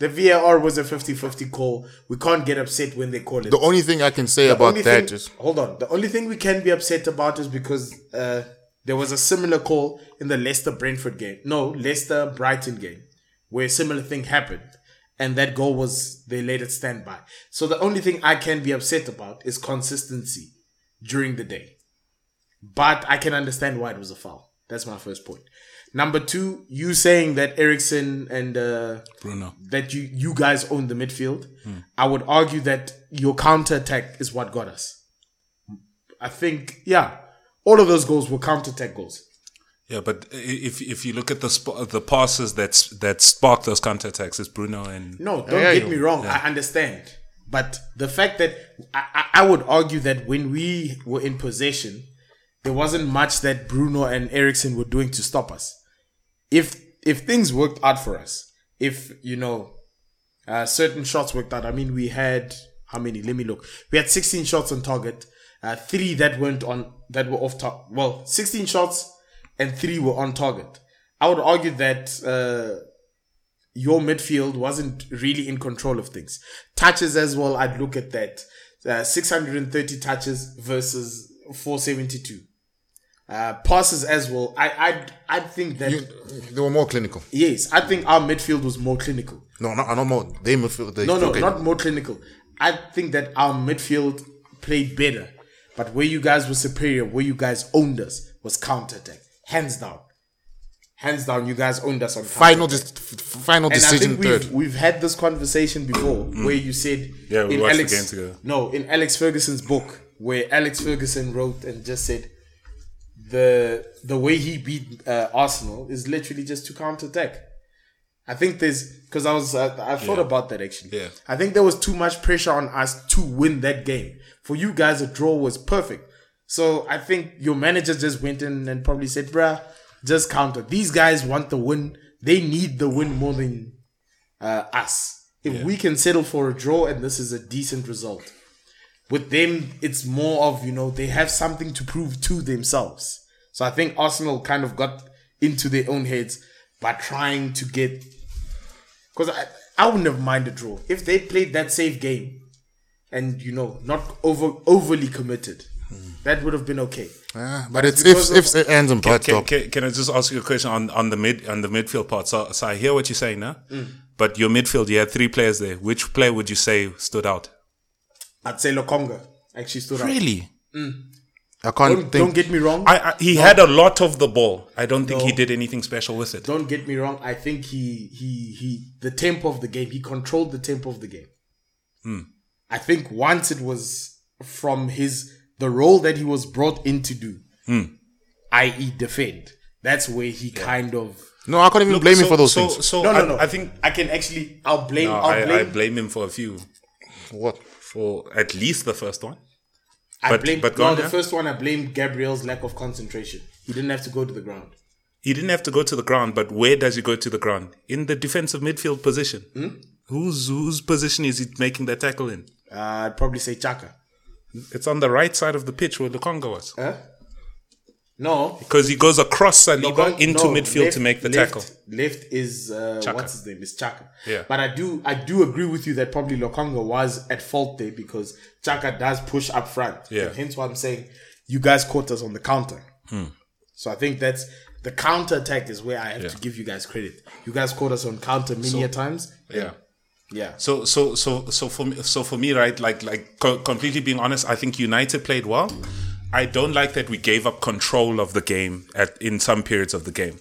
The VAR was a 50-50 call. We can't get upset when they call it. The only thing I can say The about that thing- is hold on. The only thing we can be upset about is because uh, there was a similar call in the Leicester Brentford game. No, Leicester Brighton game, where a similar thing happened, and that goal was they let it stand by. So the only thing I can be upset about is consistency during the day. But I can understand why it was a foul. That's my first point. Number two, you saying that Eriksen and uh, Bruno. that you you guys own the midfield. I would argue that your counter attack is what got us. I think, yeah, all of those goals were counter attack goals. Yeah, but if if you look at the sp- the passes that that spark those counterattacks, it's Bruno and No, don't Yeah, get me wrong. I understand, but the fact that I, I, I would argue that when we were in possession, there wasn't much that Bruno and Eriksen were doing to stop us. If if things worked out for us, if you know uh, certain shots worked out. I mean, we had how many? Let me look. We had 16 shots on target. Uh, three that went on that were off top. Well, 16 shots and three were on target. I would argue that uh, your midfield wasn't really in control of things. Touches as well. I'd look at that. Uh, 630 touches versus 472. Uh, passes as well. I I I think that you, they were more clinical. yes, I think our midfield was more clinical. No, no, no more. They midfield. They No, no, okay. not more clinical. I think that our midfield played better, but where you guys were superior, where you guys owned us, was counter attack, hands down. Hands down, you guys owned us on counter final. Just final and I think we've, we've had this conversation before where you said Mm. Yeah, we in watched the game together. No, in Alex Ferguson's book, where Alex Ferguson wrote and just said the the way he beat uh, Arsenal is literally just to counter attack. I think there's because I was uh, I thought Yeah. about that actually. Yeah. I think there was too much pressure on us to win that game. For you guys, a draw was perfect. So I think your manager just went in and probably said, "Bruh, just counter. These guys want the win. They need the win more than uh, us. If we can settle for a draw and this is a decent result, with them, it's more of you know they have something to prove to themselves. So I think Arsenal kind of got into their own heads by trying to get because I I wouldn't have minded a draw if they played that safe game and you know not over overly committed. That would have been okay. Ah, but it's if if it ends in buts Can, can, can I just ask you a question on, on the mid on the midfield part? So, so I hear what you're saying now, Mm. but your midfield, you had three players there. Which player would you say stood out? I'd say Lokonga actually stood out. Really? I can't Don't, think. don't get me wrong. I, I he had a lot of the ball. I don't think he did anything special with it. don't get me wrong. I think he he he the tempo of the game. He controlled the tempo of the game. Hmm. I think once it was from his the role that he was brought in to do, Hmm. i.e., defend. That's where he kind of no, I can't even blame so, him for those so, things. So no no I, no. I think I can actually I'll blame no, I'll blame I blame him for a few, What? for at least the first one. I but- blame but no on, the yeah. first one I blame Gabriel's lack of concentration. He didn't have to go to the ground. He didn't have to go to the ground, but where does he go to the ground? In the defensive midfield position. Hmm? Whose whose position is he making that tackle in? Uh, I'd probably say Xhaka. It's on the right side of the pitch where Lokonga was. Huh? No, Because he goes across Saliba Lokong- into no, midfield left- to make the left- tackle. Left is uh, what's his name? It's Xhaka. Yeah. But I do I do agree with you that probably Lokonga was at fault there because Xhaka does push up front. Yeah. And hence why I'm saying you guys caught us on the counter. So I think that's the counter attack is where I have to give you guys credit. You guys caught us on counter many a times. Yeah. Yeah. So so so so for me, so for me, right? Like like co- completely being honest, I think United played well. I don't like that we gave up control of the game at in some periods of the game,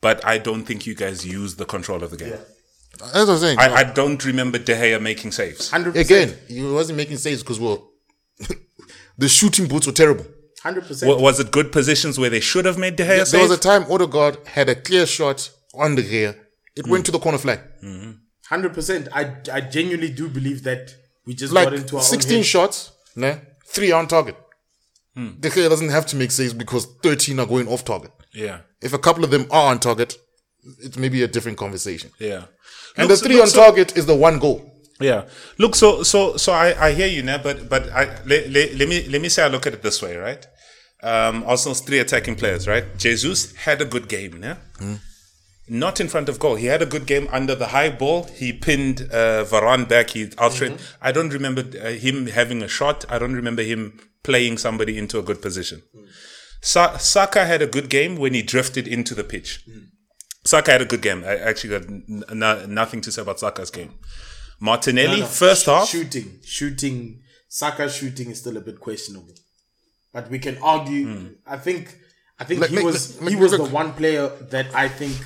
but I don't think you guys used the control of the game. As I was saying, I, I don't remember De Gea making saves. Hundred again, he wasn't making saves because well, the shooting boots were terrible. Hundred percent. Was it good positions where they should have made De Gea There save? was a time Odegaard had a clear shot on the rear. It went to the corner flag. Mm-hmm. Hundred percent. I I genuinely do believe that we just Like got into our 16 own head. shots, nah, three on target. Hmm. The player doesn't have to make saves because 13 are going off target. Yeah. If a couple of them are on target, it's maybe a different conversation. Yeah. And Look, the three look, on so- target is the one goal. Yeah. Look, so so so I, I hear you now, but but I let, let, let me let me say I look at it this way, right? Um, Arsenal's three attacking players, right? Jesus had a good game, yeah. Not in front of goal. He had a good game under the high ball. He pinned uh, Varane back. He outright. I don't remember uh, him having a shot. I don't remember him playing somebody into a good position. Sa- Saka had a good game when he drifted into the pitch. Saka had a good game. I actually got n- n- nothing to say about Saka's game. Martinelli, No, no, first sh- half. shooting, shooting. Saka's shooting is still a bit questionable, but we can argue. Hmm. I think, I think Let he me- was let- he let- was let- the one player that I think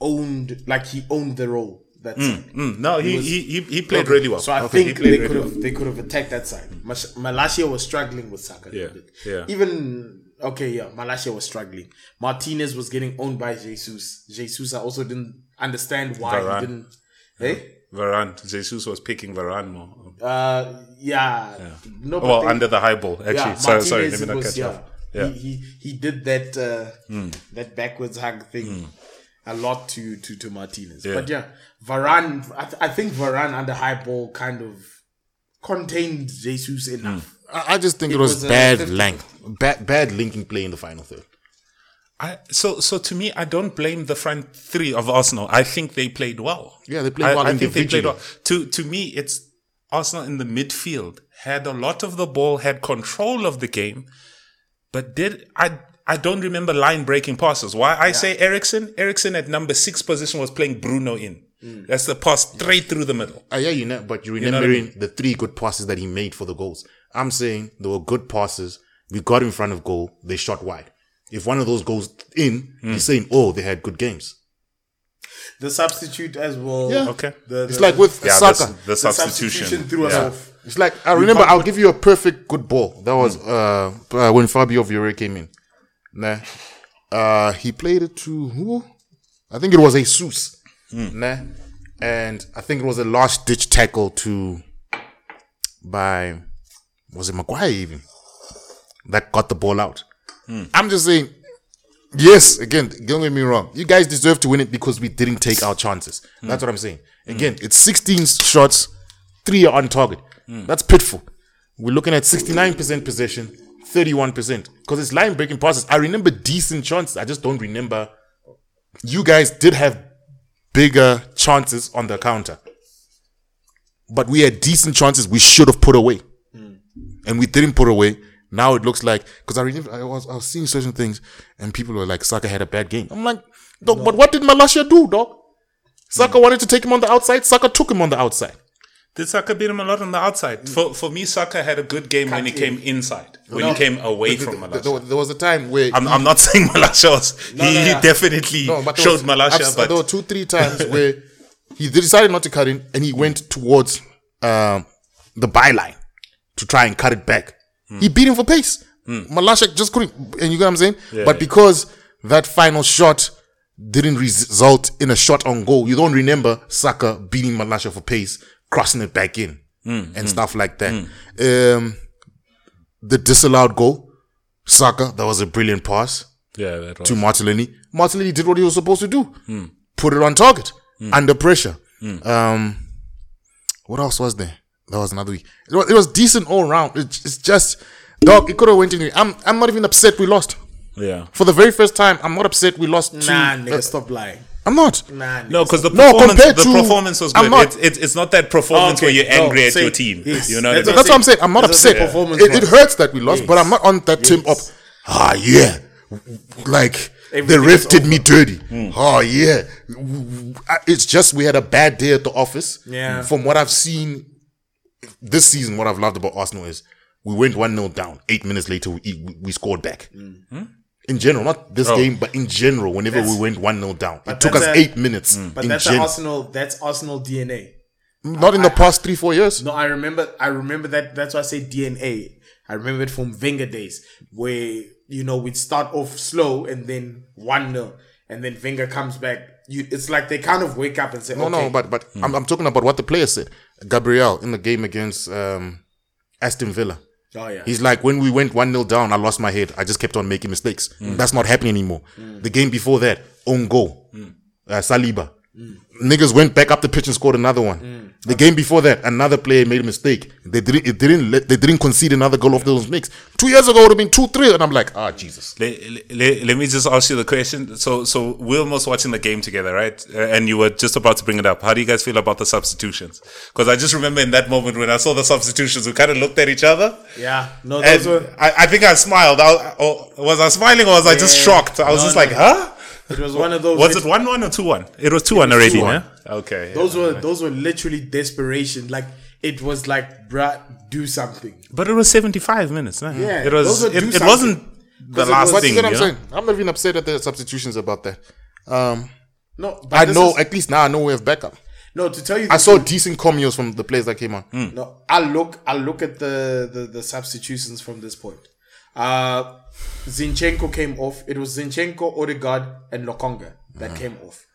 owned, like he owned the role. That's Mm, no, he, was- he, he, he played really well. So I He think they really could well. have they could have attacked that side. Mas- Malacia was struggling with Saka. Yeah, yeah. Even okay, yeah, Malacia was struggling. Martinez was getting owned by Jesus. Jesus, I also didn't understand why Varane. he didn't. Hey, Varane, Jesus was picking Varane more. uh, yeah, no, Well, under the high ball, actually. yeah, sorry, sorry, let me not catch yeah, off. Yeah. He, he he did that uh, that backwards hug thing a lot to to to Martinez. Yeah. But yeah, Varane. I, th- I think Varane under high ball kind of contained Jesus enough. Hmm. I I just think it, It was, was, bad 50. length, bad bad linking play in the final third. I, so, so to me, I don't blame the front three of Arsenal. I think they played well. Yeah, they played I, well I think they played individually. well. To to me, it's Arsenal in the midfield had a lot of the ball, had control of the game, but did I? I don't remember line breaking passes. Why I say Eriksen? Eriksen at number six position was playing Bruno in. That's the pass straight through the middle. Uh, yeah, you know, but you're know I remembering the three good passes that he made for the goals. I'm saying there were good passes. We got in front of goal. They shot wide. If one of those goes in, Hmm. he's saying, "Oh, they had good games." The substitute as well. Yeah. Okay. The, It's like with Yeah, Saka. the, the the substitution. threw us Yeah. off. It's like I remember. I'll give you a perfect good ball. That was uh, uh when Fabio Vieira came in. Nah, uh, he played it to who? I think it was Jesus. Hmm. Nah, and I think it was a last ditch tackle to by was it Maguire even that got the ball out. Hmm. I'm just saying. Yes, again, don't get me wrong. You guys deserve to win it because we didn't take our chances. Hmm. That's what I'm saying. Again, it's 16 shots, three are on target. Hmm. That's pitiful. We're looking at 69% possession, 31%. Because it's line breaking passes. I remember decent chances. I just don't remember. You guys did have bigger chances on the counter. But we had decent chances we should have put away. Hmm. And we didn't put away. Now it looks like because I remember I was I was seeing certain things and people were like Saka had a bad game. I'm like, dog, but what did Malacia do, dog? Saka wanted to take him on the outside. Saka took him on the outside. Did Saka beat him a lot on the outside? For for me, Saka had a good game when he Cut came inside, when he came away from There, Malacia. there- there was a time where I'm, I'm not saying Malacia was. he, no, he definitely No, but showed was- Malaysia, I've- but there were two, three times where he decided not to cut in, and he went towards um, the byline to try and cut it back. He beat him for pace. Malacia just couldn't, and you get what I'm saying. but because that final shot didn't result in a shot on goal, you don't remember Saka beating Malacia for pace, crossing it back in, and stuff like that. Um, the disallowed goal, Saka, that was a brilliant pass yeah, that was. to Martinelli. Martinelli did what he was supposed to do. Put it on target under pressure. Um, what else was there? That was another week. It was, it was decent all round. It, it's just, dog. It could have went in. I'm I'm not even upset we lost. yeah. For the very first time, I'm not upset we lost. to- Nah, nigga, uh, stop lying. I'm not. Nah, No, because the No, performance, compared the to- performance was I'm good. not- It's, it's, it's not that performance Okay, where you're no, angry at say- your team. yes. You know That's what I That's mean? what I'm saying. I'm not That's upset. the performance It, it hurts that we lost, but I'm not on that team up. Ah, yeah. Like the Everything ref did me dirty. Hmm. Oh yeah. It's just we had a bad day at the office. Yeah. From what I've seen this season, what I've loved about Arsenal is we went one 0 down. Eight minutes later, we we, we scored back. In general, not this Oh. game, but in general, whenever That's- we went one 0 down, it took us a- eight minutes. But in that's gen- Arsenal. That's Arsenal DNA. not in the past three four years. No, I remember. I remember that. That's why I say DNA. I remember it from Wenger days, where you know we'd start off slow and then one 0 and then Wenger comes back. you, it's like they kind of wake up and say, No, okay, no, but but I'm, I'm talking about what the player said. Gabriel in the game against um, Aston Villa. Oh yeah, He's like, when we went 1 0 down, I lost my head. I just kept on making mistakes. Mm. That's not happening anymore. Mm. The game before that, own goal. Mm. Uh, Saliba. Niggas went back up the pitch and scored another one. The game before that, another player made a mistake. They didn't. It didn't. Let, they didn't concede another goal off those nicks. Two years ago, it would have been two, three, and I'm like, ah, Jesus. Let, let, let me just ask you the question. So, so we're almost watching the game together, right? Uh, and you were just about to bring it up. How do you guys feel about the substitutions? Because I just remember in that moment when I saw the substitutions, we kind of looked at each other. yeah. No, those were. I, I think I smiled. I, or was I smiling or was I just shocked? I was No, just no. like, huh? It was one of those. Was it 1 1 or 2 1? It was 2 1 was already, 2-1. yeah? Okay. Those were those were literally desperation. Like it was like, bruh, do something. But it was 75 minutes, no? Yeah, It was, it, it wasn't the last was- But you thing. what I'm saying? I'm not even upset at the substitutions about that. Um, No, but I know is- at least now I know we have backup. no, to tell you, I the saw truth, decent cameos from the players that came on. No, I'll look. I'll look at the, the the substitutions from this point. Uh Zinchenko came off. It was Zinchenko, Odegaard, and Lokonga that came off.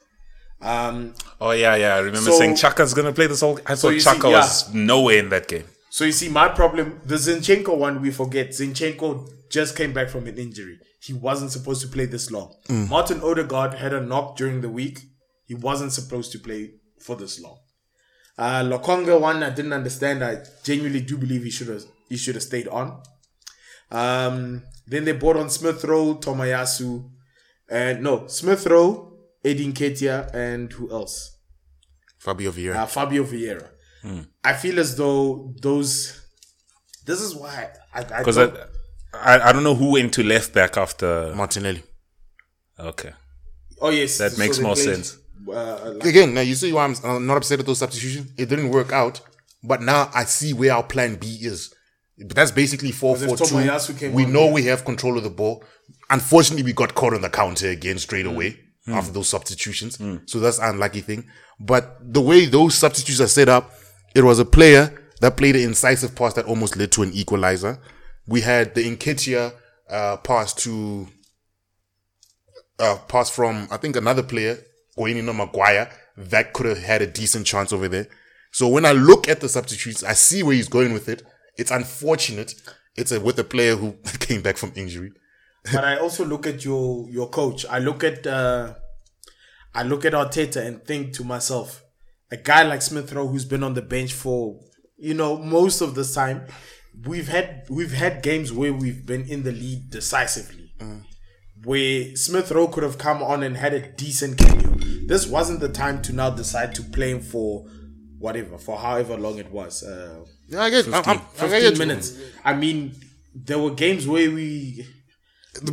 Um, Oh, yeah, yeah. I remember So- saying Xhaka's going to play this whole. I thought you see, Xhaka yeah. was nowhere in that game. so you see, my problem, the Zinchenko one, we forget. Zinchenko just came back from an injury. He wasn't supposed to play this long. Martin Odegaard had a knock during the week. He wasn't supposed to play for this long. Uh, Lokonga one, I didn't understand. I genuinely do believe he should have he should have stayed on. Um, then they brought on Smith Rowe, Tomiyasu, and no Smith Rowe, Eddie Nketiah, and who else? Fabio Vieira. Uh, Fabio Vieira. I feel as though those. This is why I, I Because don't- I, I, I don't know who went to left back after. Martinelli. Okay. oh yes, That makes more played, sense. Uh, like- Again, now you see why I'm uh, not upset at those substitutions. It didn't work out, but now I see where our plan B is. But that's basically four four two. We know yeah. we have control of the ball. Unfortunately, we got caught on the counter again straight Mm. away after those substitutions. So that's an unlucky thing. But the way those substitutes are set up, it was a player that played an incisive pass that almost led to an equalizer. We had the Nketiah uh, pass to uh, pass from I think another player, Oyenino Maguire, that could have had a decent chance over there. So when I look at the substitutes, I see where he's going with it. It's unfortunate. It's a, with a player who came back from injury. but I also look at your your coach. I look at uh, I look at Arteta and think to myself, a guy like Smith Rowe who's been on the bench for you know most of this time, we've had we've had games where we've been in the lead decisively, where Smith Rowe could have come on and had a decent cameo. This wasn't the time to now decide to play him for whatever for however long it was. Uh, Yeah, I get, I'm, I'm, I 15 get you. minutes. I mean, there were games where we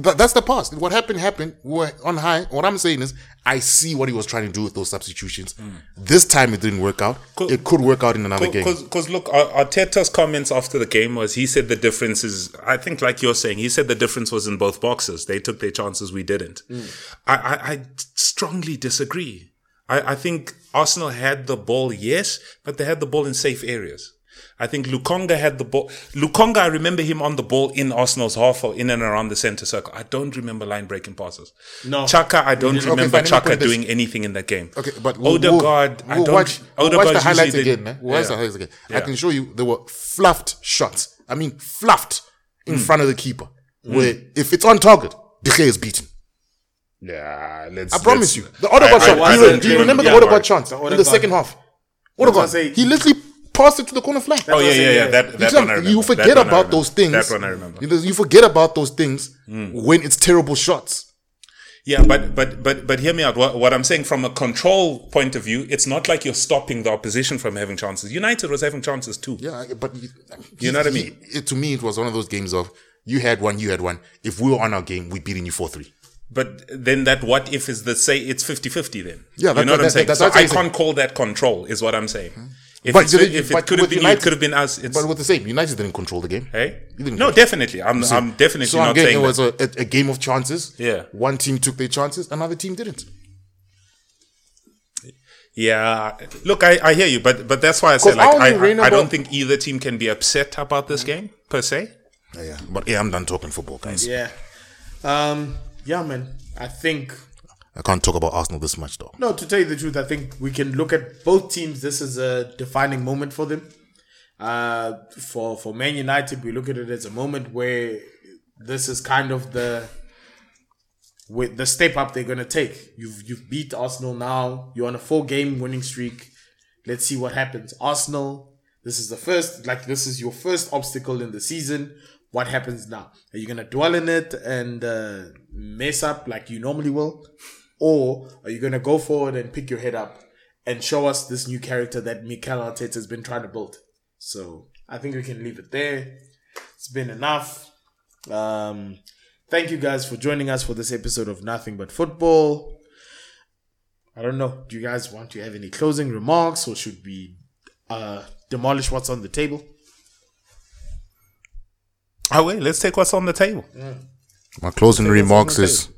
But that's the past. What happened happened. We were on high. What I'm saying is, I see what he was trying to do with those substitutions. Hmm. This time it didn't work out. It could work out in another game. Because look, Ar- Arteta's comments after the game was he said the difference is I think like you're saying he said the difference was in both boxes. They took their chances, we didn't. Hmm. I, I, I strongly disagree. I, I think Arsenal had the ball, yes, but they had the ball in safe areas. I think Lokonga had the ball. Lokonga, I remember him on the ball in Arsenal's half or in and around the center circle. I don't remember line breaking passes. No. Xhaka, I don't Okay, remember fine, Xhaka put this- doing anything in that game. Okay, but we'll, Odegaard, we'll, I we'll don't. watch, we'll watch the highlights again. Man. We'll watch the highlights again. I can show you there were fluffed shots. I mean, fluffed in mm. front of the keeper. Mm. Where if it's on target, De Gea is beaten. Yeah, let's. I promise let's- you. The Odegaard I- shot. Do, you, wasn't do you doing- remember yeah, the Odegaard right. chance The in the second half? what I Odegaard, say. he literally passed it to the corner flag. Oh yeah, yeah, yeah. That You that one I remember. you forget about those things. That one I remember. You, you forget about those things hmm. when it's terrible shots. Yeah, but but but but hear me out. What, what I'm saying from a control point of view, it's not like you're stopping the opposition from having chances. United was having chances too. Yeah, but You know what I mean? it, to me, it was one of those games of you had one, you had one. If we were on our game, we beating you four three. But then that what if is the say it's 50-50 then. Yeah, you know what I'm that- saying. that- so I I'm saying. can't call that control. Is what I'm saying. Hmm. If, But it's, you- if but it could have been, United- it could have been us. It's But with the same, United didn't control the game. hey. You didn't No, control- definitely. I'm I'm definitely So not I'm getting saying it was a, a, a game of chances. Yeah. One team took their chances, another team didn't. Yeah, look, I, I hear you, but but that's why I said 'Cause like I I, I, I don't think either team can be upset about this game per se. Yeah, yeah. But yeah, I'm done talking football, guys. Yeah. Um, yeah, man. I think I can't talk about Arsenal this much, though. No, to tell you the truth, I think we can look at both teams. This is a defining moment for them. Uh, for for Man United, we look at it as a moment where this is kind of the with the step up they're gonna take. You've you've beat Arsenal now. You're on a four game winning streak. Let's see what happens. Arsenal, this is the first like this is your first obstacle in the season. What happens now? Are you gonna dwell in it and uh, mess up like you normally will, or are you gonna go forward and pick your head up and show us this new character that Mikel Arteta has been trying to build? So I think we can leave it there. It's been enough. Um, thank you guys for joining us for this episode of Nothing But Football. I don't know. Do you guys want to have any closing remarks or should we uh, demolish what's on the table? Oh wait, let's take what's on the table. My closing remarks the is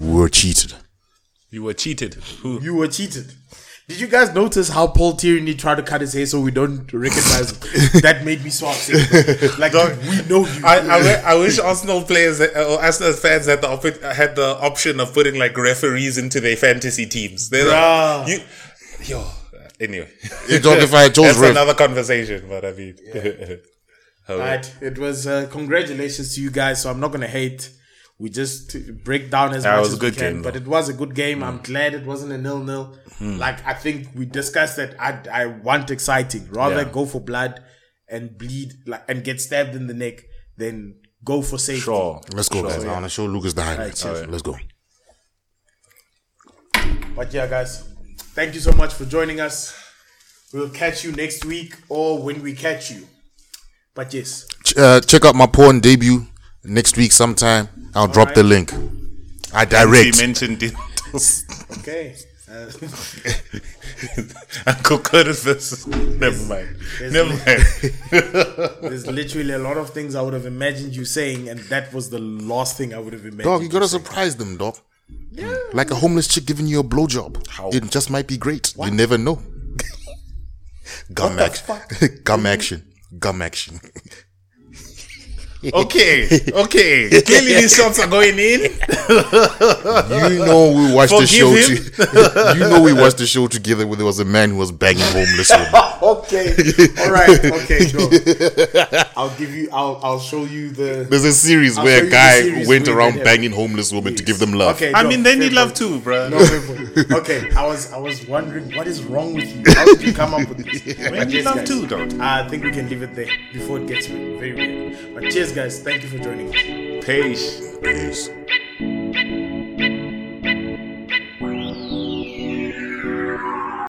we were cheated. You were cheated. Who? You were cheated. Did you guys notice how Paul Tierney tried to cut his hair so we don't recognize him? that made me so upset. Like, we know you. I, I, I wish Arsenal players that- or Arsenal fans had the op- had the option of putting like referees into their fantasy teams. They're Bruh. like, you, yo. Anyway, You talk if I chose that's ref. another conversation. But I mean, Oh, Right. It was uh, congratulations to you guys. So I'm not gonna hate. We just break down as Yeah, it much was as a good we can, game, but it was a good game. I'm glad it wasn't a nil nil. Like I think we discussed that. I I want exciting. Rather Yeah. go for blood and bleed like and get stabbed in the neck than go for safety. sure. Let's go, guys. I want to show Lucas the highlights. cheers. Let's go. But yeah, guys, thank you so much for joining us. We'll catch you next week or when we catch you. But yes, Ch- uh, check out my porn debut next week sometime. I'll drop the link. I He direct. mentioned it. okay. Uh, Uncle Curtis versus. Never mind. Never mind. There's literally a lot of things I would have imagined you saying, and that was the last thing I would have imagined. Dog, you gotta saying. surprise them, dog. Yeah. Like a homeless chick giving you a blowjob. It just might be great. You never know. Gum the action. fuck? Gum action. Gum action. Okay, okay. Clearly, these shots are going in. You know we watched the show. Forgive To, you know we watched the show together where there was a man who was banging homeless women. Okay, all right, okay, no. I'll give you. I'll. I'll show you the. There's a series I'll where a guy series went around that banging homeless women to give them love. Okay, I no, mean, they need love too, bro. No. Okay, I was. I was wondering what is wrong with you. How did you come up with this? We But need yes, love guys, too, dog. I think we can leave it there before it gets very weird. But cheers, guys. Thank you for joining us. Peace. Peace.